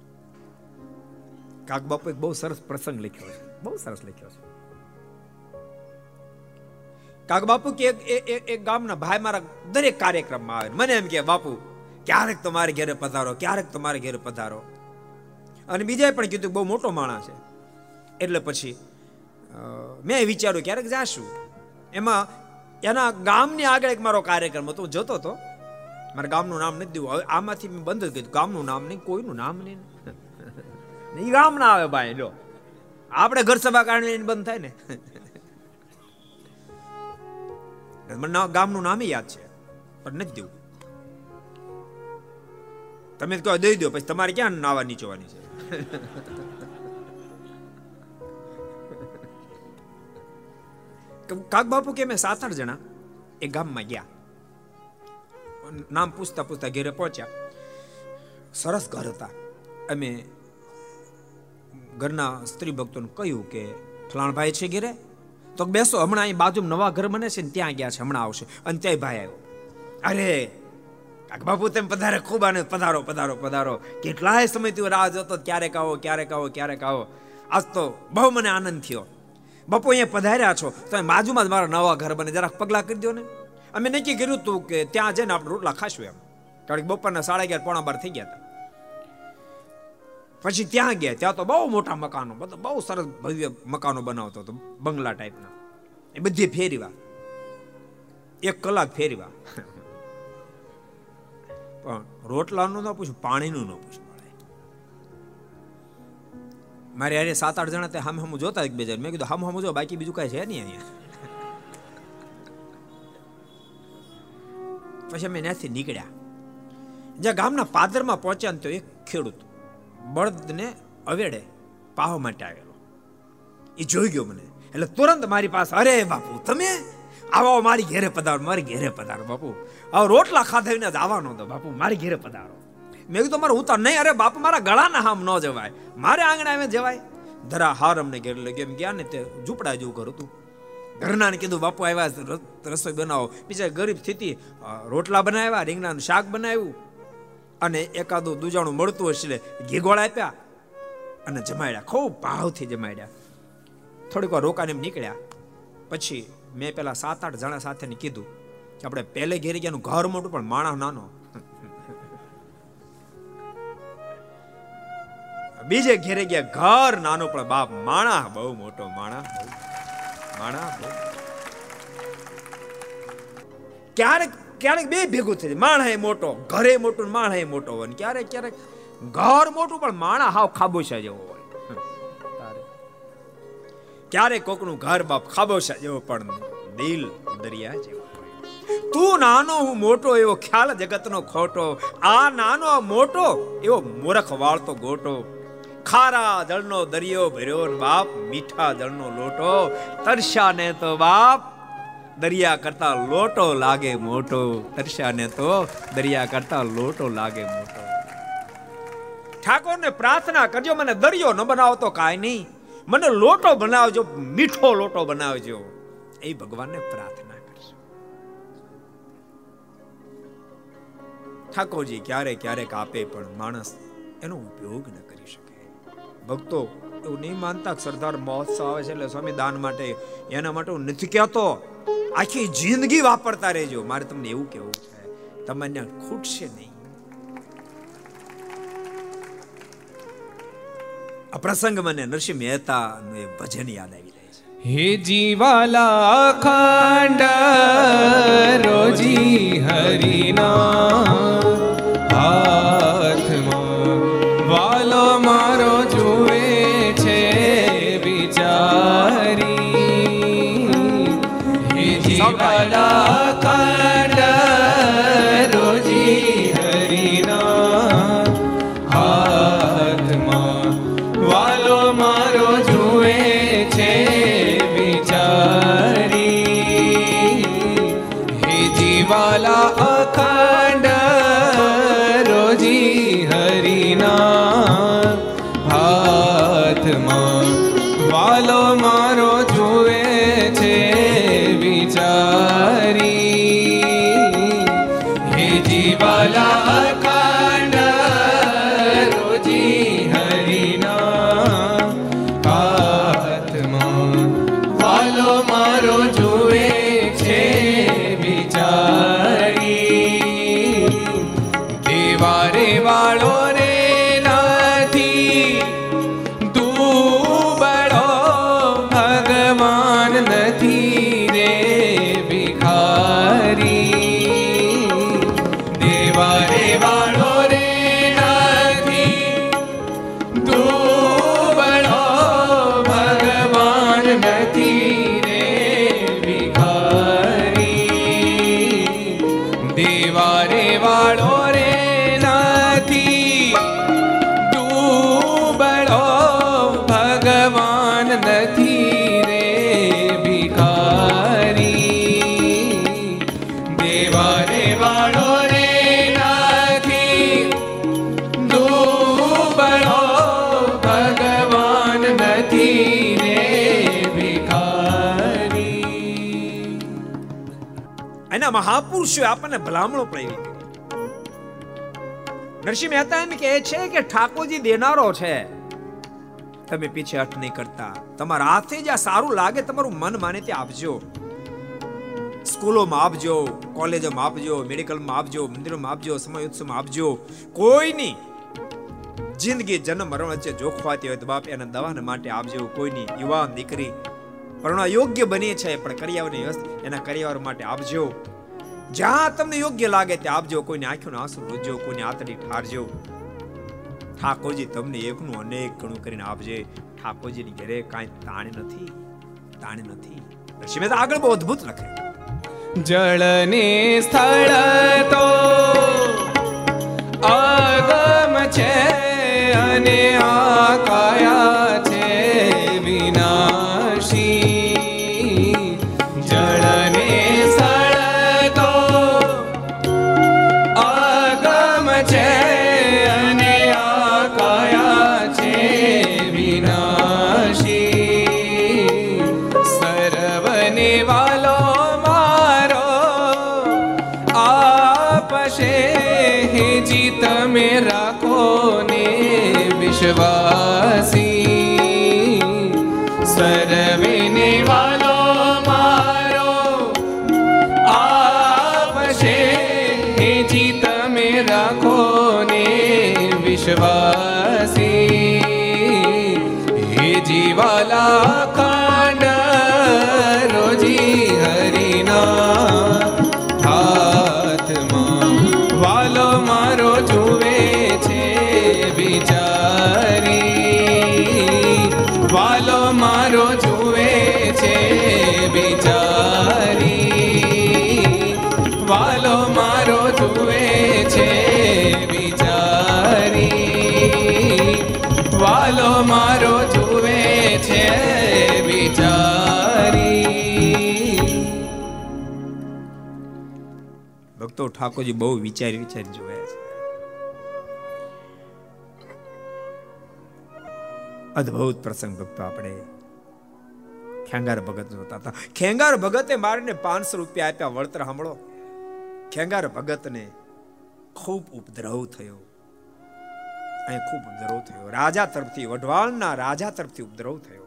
કાક બાપુ એક બહુ સરસ પ્રસંગ લખ્યો છે, બહુ સરસ લખ્યો છે. કાક બાપુ કે એક ગામના ભાઈ મારા દરેક કાર્યક્રમમાં આવે મને એમ કે, બાપુ, ક્યારેક તમારે ઘેરે પધારો, ક્યારેક તમારે ઘેરે પધારો. અને બીજાએ પણ કીધું બહુ મોટો માણસ છે. એટલે પછી મેં વિચાર્યું ક્યારેક જાશું. એમાં એના ગામની આગળ એક મારો કાર્યક્રમ હતો જતો હતો. મારા ગામનું નામ નથી દેવું હવે આમાંથી મેં બંધ કીધું ગામનું નામ નહીં, કોઈનું નામ નહીં. એ ગામ ના આવે ભાઈ લો આપણે ઘર સભા કારણે બંધ થાય ને. મને ગામનું નામ યાદ છે, પણ નથી દેવું. તમે કહો, દઈ દો, પછી તમારે ક્યાં નાવા નીચવાની છે? કાક બાપુ કે મેં સાત આઠ જણા એ ગામમાં ગયા. નામ પૂછતા પૂછતા ઘેરે પહોંચ્યા. સરસ ઘર હતા. અમે ઘરના સ્ત્રી ભક્તોને કહ્યું કે, ફલાણભાઈ છે ઘેરે? તો બેસો, હમણાં અહીં બાજુ નવા ઘર બને છે ને ત્યાં ગયા છે, હમણાં આવશે. અને ત્યાં ભાઈ આવ્યો. અરે, કાક બાપુ તેમ પધારે, ખૂબ આને પધારો પધારો પધારો. કેટલાય સમયથી રાહ જોતો, ક્યારેક આવો ક્યારેક આવો ક્યારેક આવો. આજ તો બહુ મને આનંદ થયો. બાપુ અહીંયા પધાર્યા છો તમે બાજુમાં જ મારા નવા ઘર બને. જરાક પગલા કરી દો ને. અમે નક્કી કર્યું હતું કે ત્યાં જઈને આપણે રોટલા ખાશું એમ. કારણ કે બપોરના સાડા અગિયાર, પોણા બાર થઈ ગયા હતા. પછી ત્યાં ગયા. ત્યાં તો બહુ મોટા મકાનો બધા બહુ સરસ ભવ્ય મકાનો બનાવતો હતો, બંગલા ટાઈપના. એ બધી ફેરવા. એક કલાક ફેરવા. <laughs> પણ રોટલાનું ન પૂછ્યું પાણીનું ન પૂછ્યું મારે. અરે સાત આઠ જણા તે હમ હમ જોતા એક બે જણ મેં કીધું, હમ હમ જો, બાકી બીજું કાંઈ છે નહીં અહીંયા. <laughs> પછી અમે ત્યાંથી નીકળ્યા. જ્યાં ગામના પાદરમાં પહોંચ્યા ને તો એક ખેડૂત બળદને અવેડે પાહો માટે આવેલો. એ જોઈ ગયો મને. એટલે તુરંત મારી પાસે, અરે બાપુ, તમે આવો, મારી ઘેરે પધારો, મારી ઘેરે પધારો, બાપુ. હવે રોટલા ખાધા વિના જ આવવાનો હતો, બાપુ, મારી ઘેરે પધારો. મેં કીધું મારે ઉતાર નહીં. અરે બાપુ, મારા ગળાના હામ ન જવાય. મારે આંગણે આવે જવાય. ધરા હાર અમને ઘેર લઈ એમ ગયા ને તે ઝૂંપડા જેવું ઘર હતું. ઘરનાને કીધું, બાપુ, આવ્યા રસોઈ બનાવો. બીજા ગરીબ સ્થિતિ રોટલા બનાવ્યા, રીંગણાનું શાક બનાવ્યું. અને એકાદું દૂજાણું મળતું હશે ઘીગોળ આપ્યા અને જમાડ્યા. ખૂબ ભાવથી જમાડ્યા. થોડીક વાર રોકાને નીકળ્યા. પછી મેં પેલા સાત આઠ જણા સાથે કીધું કે આપણે પહેલે ઘેરી ગયાનું ઘર મોટું, પણ માણસ નાનો. બીજે ઘેરે ગયા ઘર નાનો, પણ બાપ માણા બહુ મોટો માણા માણા ક્યારેક ક્યારેક બે ભેગું થઈ જાય. માણા એ મોટો, ઘરે મોટું માણા હે મોટો હોય. ક્યારેક ક્યારેક ઘર મોટું પણ માણા હાવ ખાબોશા જેવો હોય. ક્યારેક કોકનું ઘર બાપ ખાબોશા જેવો પણ દિલ દરિયા જેવો તું નાનો, હું મોટો એવો ખ્યાલ જગતનો ખોટો. આ નાનો મોટો એવો મૂરખ વાળતો ગોટો. ખારા જળનો દરિયો ભર્યો બાપ મીઠા જળનો લોટો. તરસ્યાને તો બાપ દરિયા કરતા લોટો લાગે મોટો. તરસ્યાને તો દરિયા કરતા લોટો લાગે મોટો. ઠાકોરને પ્રાર્થના કરજો, મને દરિયો ન બનાવતો કાંઈ નહીં. મને લોટો બનાવજો, મીઠો લોટો બનાવજો. એ ભગવાનને પ્રાર્થના કરજો. ઠાકોરજી ક્યારે ક્યારેક આપે પણ માણસ એનો ઉપયોગ ન કરી શકે. ભક્તો એવું નહીં માનતા સરદાર મહોત્સવ આવે છે એટલે સ્વામી દાન માટે. એના માટે હું નથી કહેતો. આખી જિંદગી વાપરતા રહેજો. મારે તમને એવું કેવું છે. તમને ખૂટશે નહીં. આ પ્રસંગ મને નરસિંહ મહેતા એ ભજન યાદ આવી જાય છે. હે જીવાલા ખાંડ રોજી હરિના જૂના મહાપુરુષોએ આપણને ભલામણો પણ નરસિંહ મહેતા એમ કહે છે કે ઠાકોરજી દેનારો છે. તમે પીછે હટ નહીં કરતા. તમારા હાથે જ્યાં સારું લાગે તમારું મન માને તે આપજો સ્કૂલોમાં આપજો કોલેજોમાં આપજો મેડિકલમાં આપજો મંદિરોમાં આપજો સમય ઉત્સવમાં આપજો કોઈની જિંદગી જન્મ મરણ વચ્ચે જોખવાતી હોય તો બાપ એના દવાને માટે આપજો કોઈની યુવાન દીકરી. પરણવા યોગ્ય બની છે, પણ કરિયાવરની વ્યવસ્થા એના કરિયાવર માટે આપજો જ્યાં તમને યોગ્ય લાગે તે આપજો, કોઈને આંખોના આંસુ રોજો કોઈની આતડી ઠારજો. ઠાકોરજી તમને એકનું અનેક ગણું કરીને આપજે. ઠાકોરજીની ઘરે કાંઈ તાણ નથી તાણ નથી. મહેતા, આગળ બહુ અદ્ભુત લખે. જળને સ્થળ તો આગમ છે અને આ કાયા આપશે જી તમે રાખો ને વિશ્વાસી. હે જીવાલા ભક્તો ઠાકોરજી બહુ વિચારી વિચારી જોયા છે. અદ્ભુત પ્રસંગ ભક્તો આપણે ખેંગાર ભગત જોતા હતા. ખેંગાર ભગતે મારીને પાંચસો રૂપિયા આપ્યા, વળતર સાંભળો. ખેંગાર ભગતને ખૂબ ઉપદ્રવ થયો. અહીં ખૂબ ઉપદ્રવ થયો. રાજા તરફથી, વઢવાણના રાજા તરફથી ઉપદ્રવ થયો.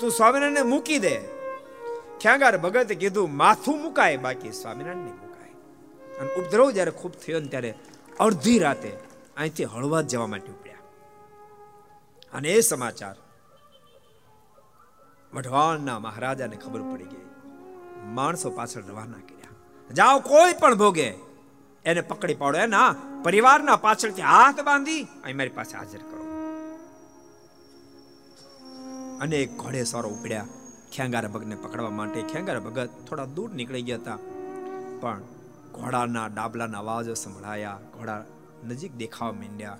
તું સ્વામિનારાયણને મૂકી દે. ખેંગાર ભગતે કીધું, માથું મુકાય બાકી. સ્વામિનારાયણ અને ઉપદ્રવ જ્યારે ખૂબ થયો ને ત્યારે અડધી રાતે અહીંથી હળવદ જવા માટે ઉપડ્યા. અને એ સમાચાર વઢવાણના મહારાજાને ખબર પડી ગઈ. માણસો પાછળ રવાના કર્યા. જાઓ, કોઈ પણ ભોગે એને પકડી પાડો. એના પરિવારના પાછળથી હાથ બાંધી અહીં મારી પાસે હાજર કરો. અને ઘોડે સારો ઉપડ્યા. ખેંગારા ભગતને પકડવા માટે. ખેંગાર ભગત થોડા દૂર નીકળી ગયા હતા. પણ ઘોડાના ડાબલાના અવાજો સંભળાયા, ઘોડા નજીક દેખાવા માંડ્યા.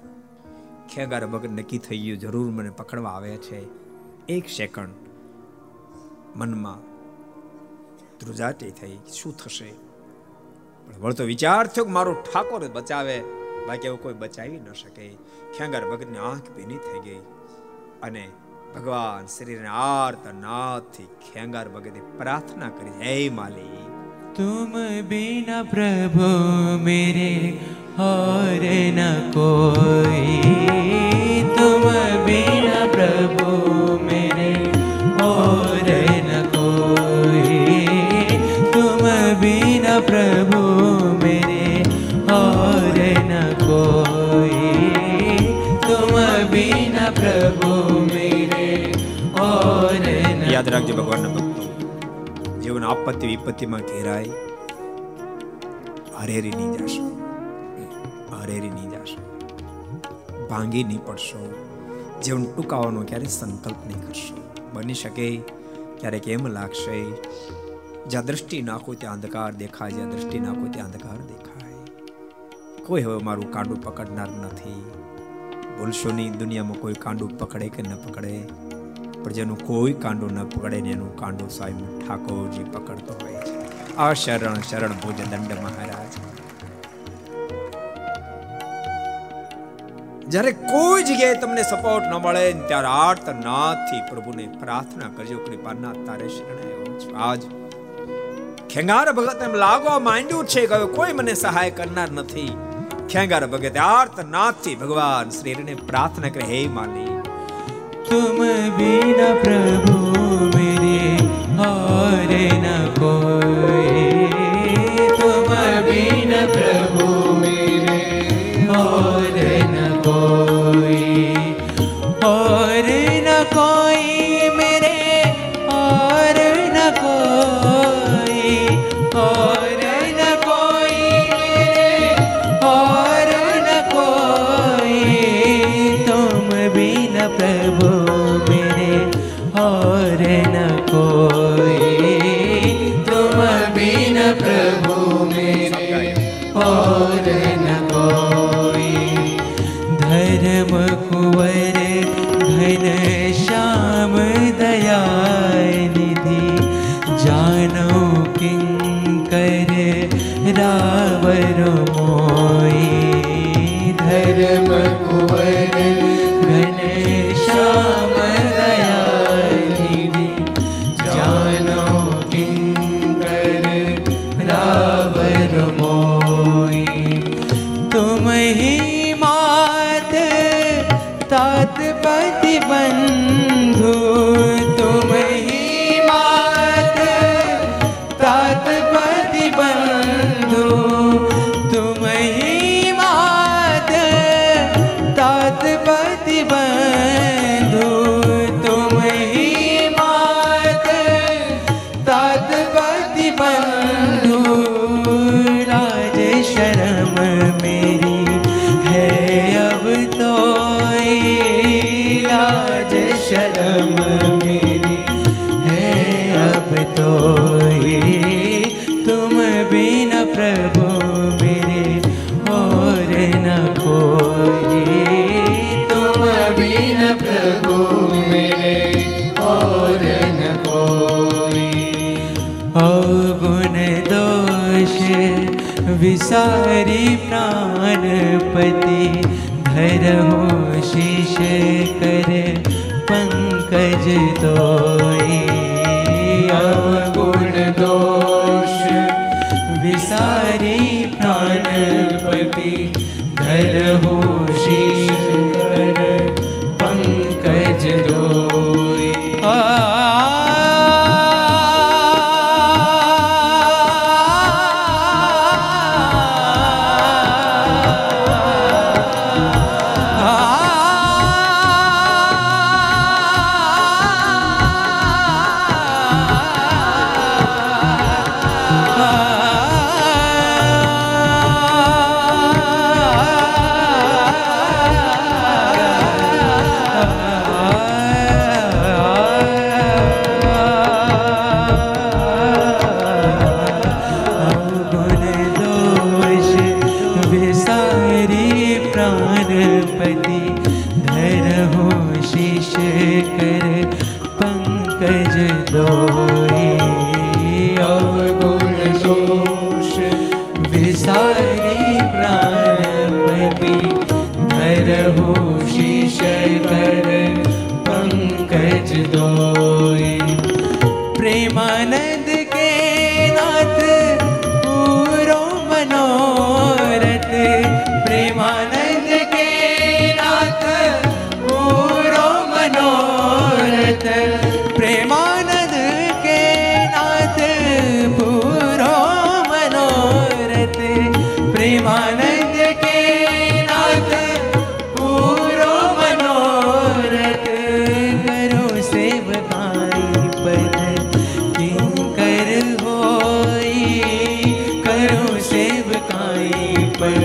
ખેંગાર ભગત નક્કી થઈ ગયું જરૂર મને પકડવા આવે છે. એક સેકન્ડ મનમાં ધ્રુજાટી થઈ, શું થશે? પણ વળતો વિચાર થયો કે મારો ઠાકોર બચાવે. બાકી એવું કોઈ બચાવી ન શકે. ખેંગાર ભગતની આંખ ભીની થઈ ગઈ અને ભગવાન શરીરને આર્ત નાથથી ખેંગાર ભગતે પ્રાર્થના કરી, હે માલી तुम बिना प्रभु मेरे और न कोई तुम बिना प्रभु આપત્તિ વિપત્તિમાં ઘેરાય હરેરી નહીં જાશો. હરેરી નહીં જાશો. ભાંગી નહીં પડશો. જીવન ટૂંકાવાનો ક્યારે સંકલ્પ નહીં કરશો. બની શકે ક્યારેક એમ લાગશે, જ્યાં દ્રષ્ટિ નાખો ત્યાં અંધકાર દેખાય, જ્યાં દ્રષ્ટિ નાખો ત્યાં અંધકાર દેખાય. કોઈ હવે મારું કાંડું પકડનાર નથી. ભૂલશો નહીં, દુનિયામાં કોઈ કાંડું પકડે કે ન પકડે. પણ જેનું કોઈ કાંડું ન પકડે ને એનું કાંડું સ્વયં ઠાકોરજી પકડતો હોય છે. આ શરણ શરણ ભુજ દંડ મહારાજ. જ્યારે કોઈ જગ્યાએ તમને સપોર્ટ ન મળે ત્યારે આર્તનાથથી પ્રભુને પ્રાર્થના કરજો કૃપાના તારે શરણાયો આજ ખેંગાર ભગત એમ લાગવા માંડ્યું છે કે કોઈ મને સહાય કરનાર નથી. ખેંગાર ભગત આર્તનાથથી ભગવાન શ્રીને પ્રાર્થના કરે, હે માલી तुम बिना प्रभु मेरे और न कोई तुम बिना प्रभु मेरे और न कोई और न कोई गणपति पति धर शिष्य पङ्कज गुण दोष विसारी प्राणपति धर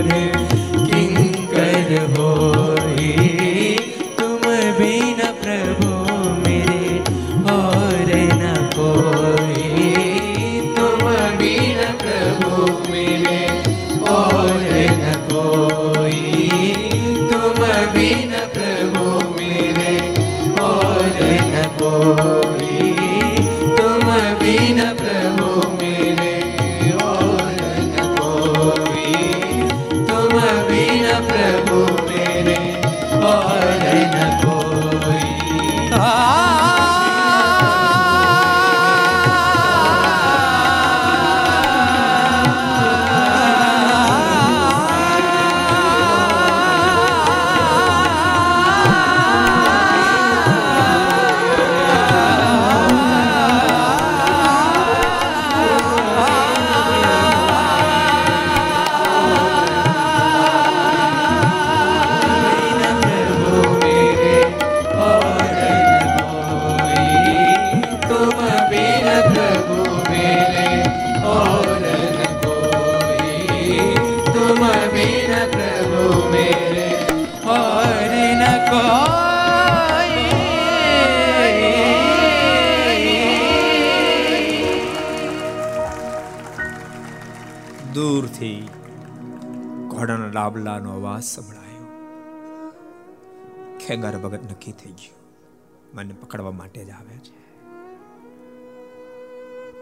here. ખેંગાર વગર નક્કી થઈ ગયું. મને પકડવા માટે જ આવે છે.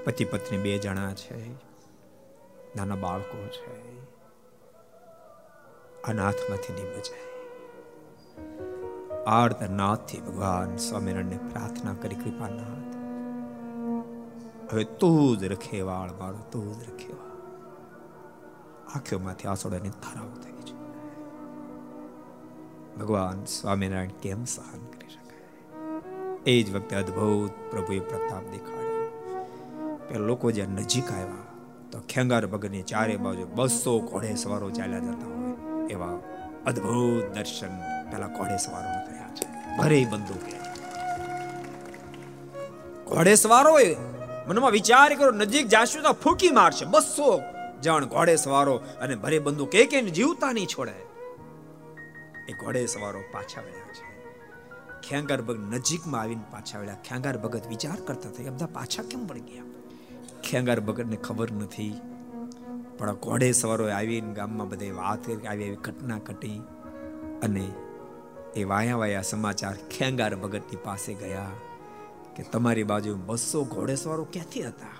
પતિ પત્ની બે જણા છે. નાના બાળકો છે. અનાથમાંથી નહીં બચાય આર્તનાથથી ભગવાન સ્વામિનારાયણને પ્રાર્થના કરી કૃપાનાથ. હવે તું જ રખેવાળ મારો તું જ રખેવાળ. આંખોમાંથી આસોડાની ધારાઓ થઈ છે. ભગવાન સ્વામિનારાયણ કેમ સહન કરી શકાય? એ જ વખતે અદ્ભુત પ્રભુએ પ્રતાપ દેખાડ્યો. પેલા લોકો જ્યાં નજીક આવ્યા, તો ખેંગાર ભગતની ચારે બાજુ બસો ઘોડે સવારો ચાલ્યા જતા હોય, એવા અદ્ભુત દર્શન પેલા ઘોડે સવારો થયા છે. ભરે બંદૂકે. ઘોડે સવારો મનમાં વિચાર કરો નજીક જાશું તો ફૂકી મારશે. બસો જણ ઘોડે સવારો અને ભરે બંદૂક. એક જીવતા નહીં છોડે. એ ઘોડે સવારો પાછા વળ્યા છે. ખેંગાર ભગત નજીકમાં આવીને પાછા વળ્યા. ખેંગાર ભગત વિચાર કરતા થયા બધા પાછા કેમ પડી ગયા? ખેંગાર ભગતને ખબર નથી, પણ ઘોડે સવારો આવીને ગામમાં બધે વાત કરી, આવી એવી ઘટના ઘટી અને એ વાયા વાયા સમાચાર ખેંગાર ભગતની પાસે ગયા કે તમારી બાજુ બસો ઘોડે સવારો ક્યાંથી હતા?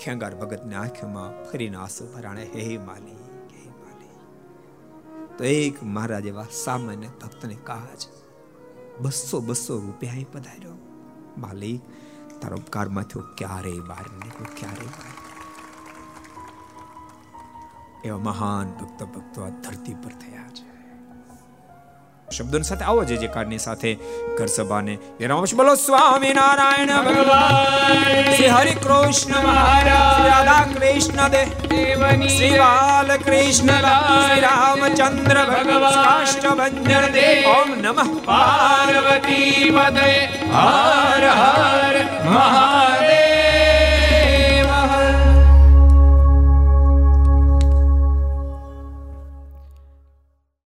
ખેંગાર ભગતની આંખમાં ફરીને આંસુ ભરાણે, હે માલી તો એક મારા જેવા સામાન્ય ભક્તને કાજ બસો બસો રૂપિયા પધાર્યો. માલિક, તારો ઉપકારમાંથી હું ક્યારેય બહાર નીકળું, ક્યારેય બહાર એવા મહાન ભક્ત ભક્તો આ ધરતી પર થયા છે. શબ્દોની સાથે આવો જે જે કારની સાથે ઘર સભાને એના આપીશું. બોલો સ્વામી નારાયણ ભગવાન. શ્રી હરિ કૃષ્ણ મહારાજ રાધા કૃષ્ણ દેવ દેવની શ્રી બાલકૃષ્ણ શ્રી રામચંદ્ર ભગવાન. કાષ્ટભંજન દેવ ઓમ નમઃ. પાર્વતી પદે. હર